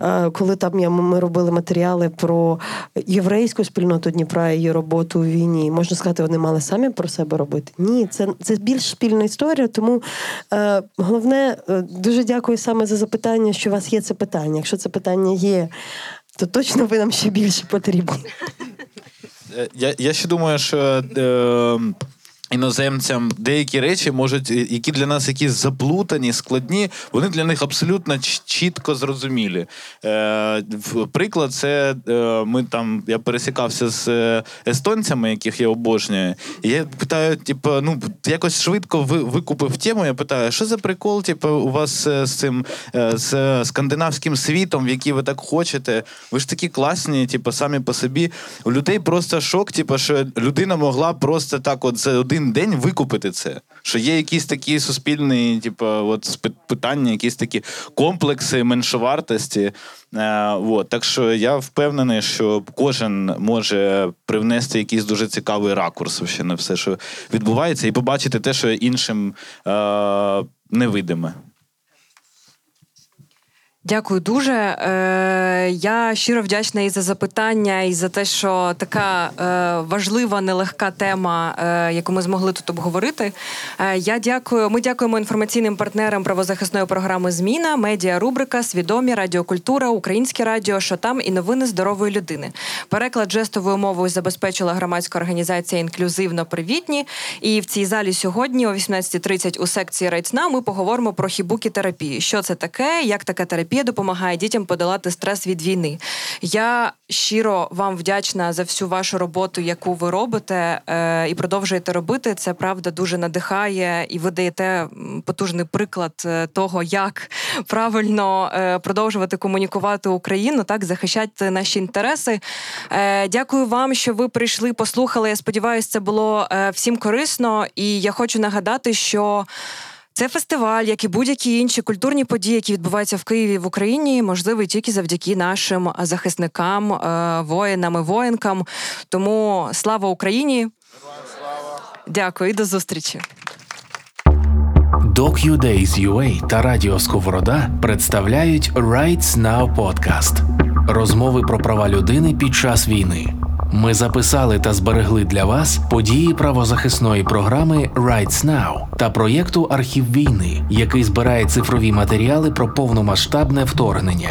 S4: Е, Коли там я ми робили матеріали про єврейську спільноту Дніпра і її роботу у війні, можна сказати, вони мали самі про себе робити. Ні, це це більш спільна історія. Тому е, головне, е, дуже дякую саме за запитання, що у вас є це питання. Якщо це питання є, то точно ви нам ще більше потрібні.
S6: Е, Я, я ще думаю, що. Е, Іноземцям деякі речі можуть, е, які для нас якісь заплутані, складні, вони для них абсолютно чітко зрозумілі. Е, приклад, це е, ми там я пересікався з е, естонцями, яких я обожнюю. І я питаю, типу, ну якось швидко ви, викупив тему. Я питаю, що за прикол, типу, у вас е, з цим з скандинавським світом, в який ви так хочете? Ви ж такі класні, типу, самі по собі. У людей просто шок, типу, що людина могла просто так, от за один день викупити це. Що є якісь такі суспільні, типу, от питання, якісь такі комплекси меншовартості. Е, от. Так що я впевнений, що кожен може привнести якийсь дуже цікавий ракурс вообще на все, що відбувається, і побачити те, що іншим е, невидиме.
S2: Дякую дуже. Е, Я щиро вдячна і за запитання, і за те, що така е, важлива, нелегка тема, е, яку ми змогли тут обговорити. Е, Я дякую. Ми дякуємо інформаційним партнерам правозахисної програми Зміна, медіа рубрика, свідомі, радіокультура, українське радіо, що там і новини здорової людини. Переклад жестовою мовою забезпечила громадська організація інклюзивно привітні. І в цій залі сьогодні, о 18.30 у секції Now ми поговоримо про хібукі терапії. Що це таке? Як така терапія допомагає дітям подолати стрес від війни? Я щиро вам вдячна за всю вашу роботу, яку ви робите е, і продовжуєте робити. Це правда дуже надихає, і ви даєте потужний приклад е, того, як правильно е, продовжувати комунікувати Україну, так захищати наші інтереси. Е, Дякую вам, що ви прийшли, послухали. Я сподіваюся, це було е, всім корисно. І я хочу нагадати, що. Це фестиваль, як і будь-які інші культурні події, які відбуваються в Києві в Україні, можливий тільки завдяки нашим захисникам, е, воїнам і воїнкам. Тому слава Україні! Дякую і до зустрічі.
S1: DocUdays.ua та Радіо Сковорода представляють Rights Now Podcast. Розмови про права людини під час війни. Ми записали та зберегли для вас події правозахисної програми Rights Now та проєкту Архів війни, який збирає цифрові матеріали про повномасштабне вторгнення.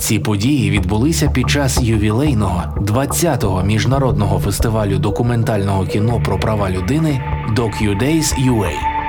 S1: Ці події відбулися під час ювілейного 20-го міжнародного фестивалю документального кіно про права людини DocuDays UA.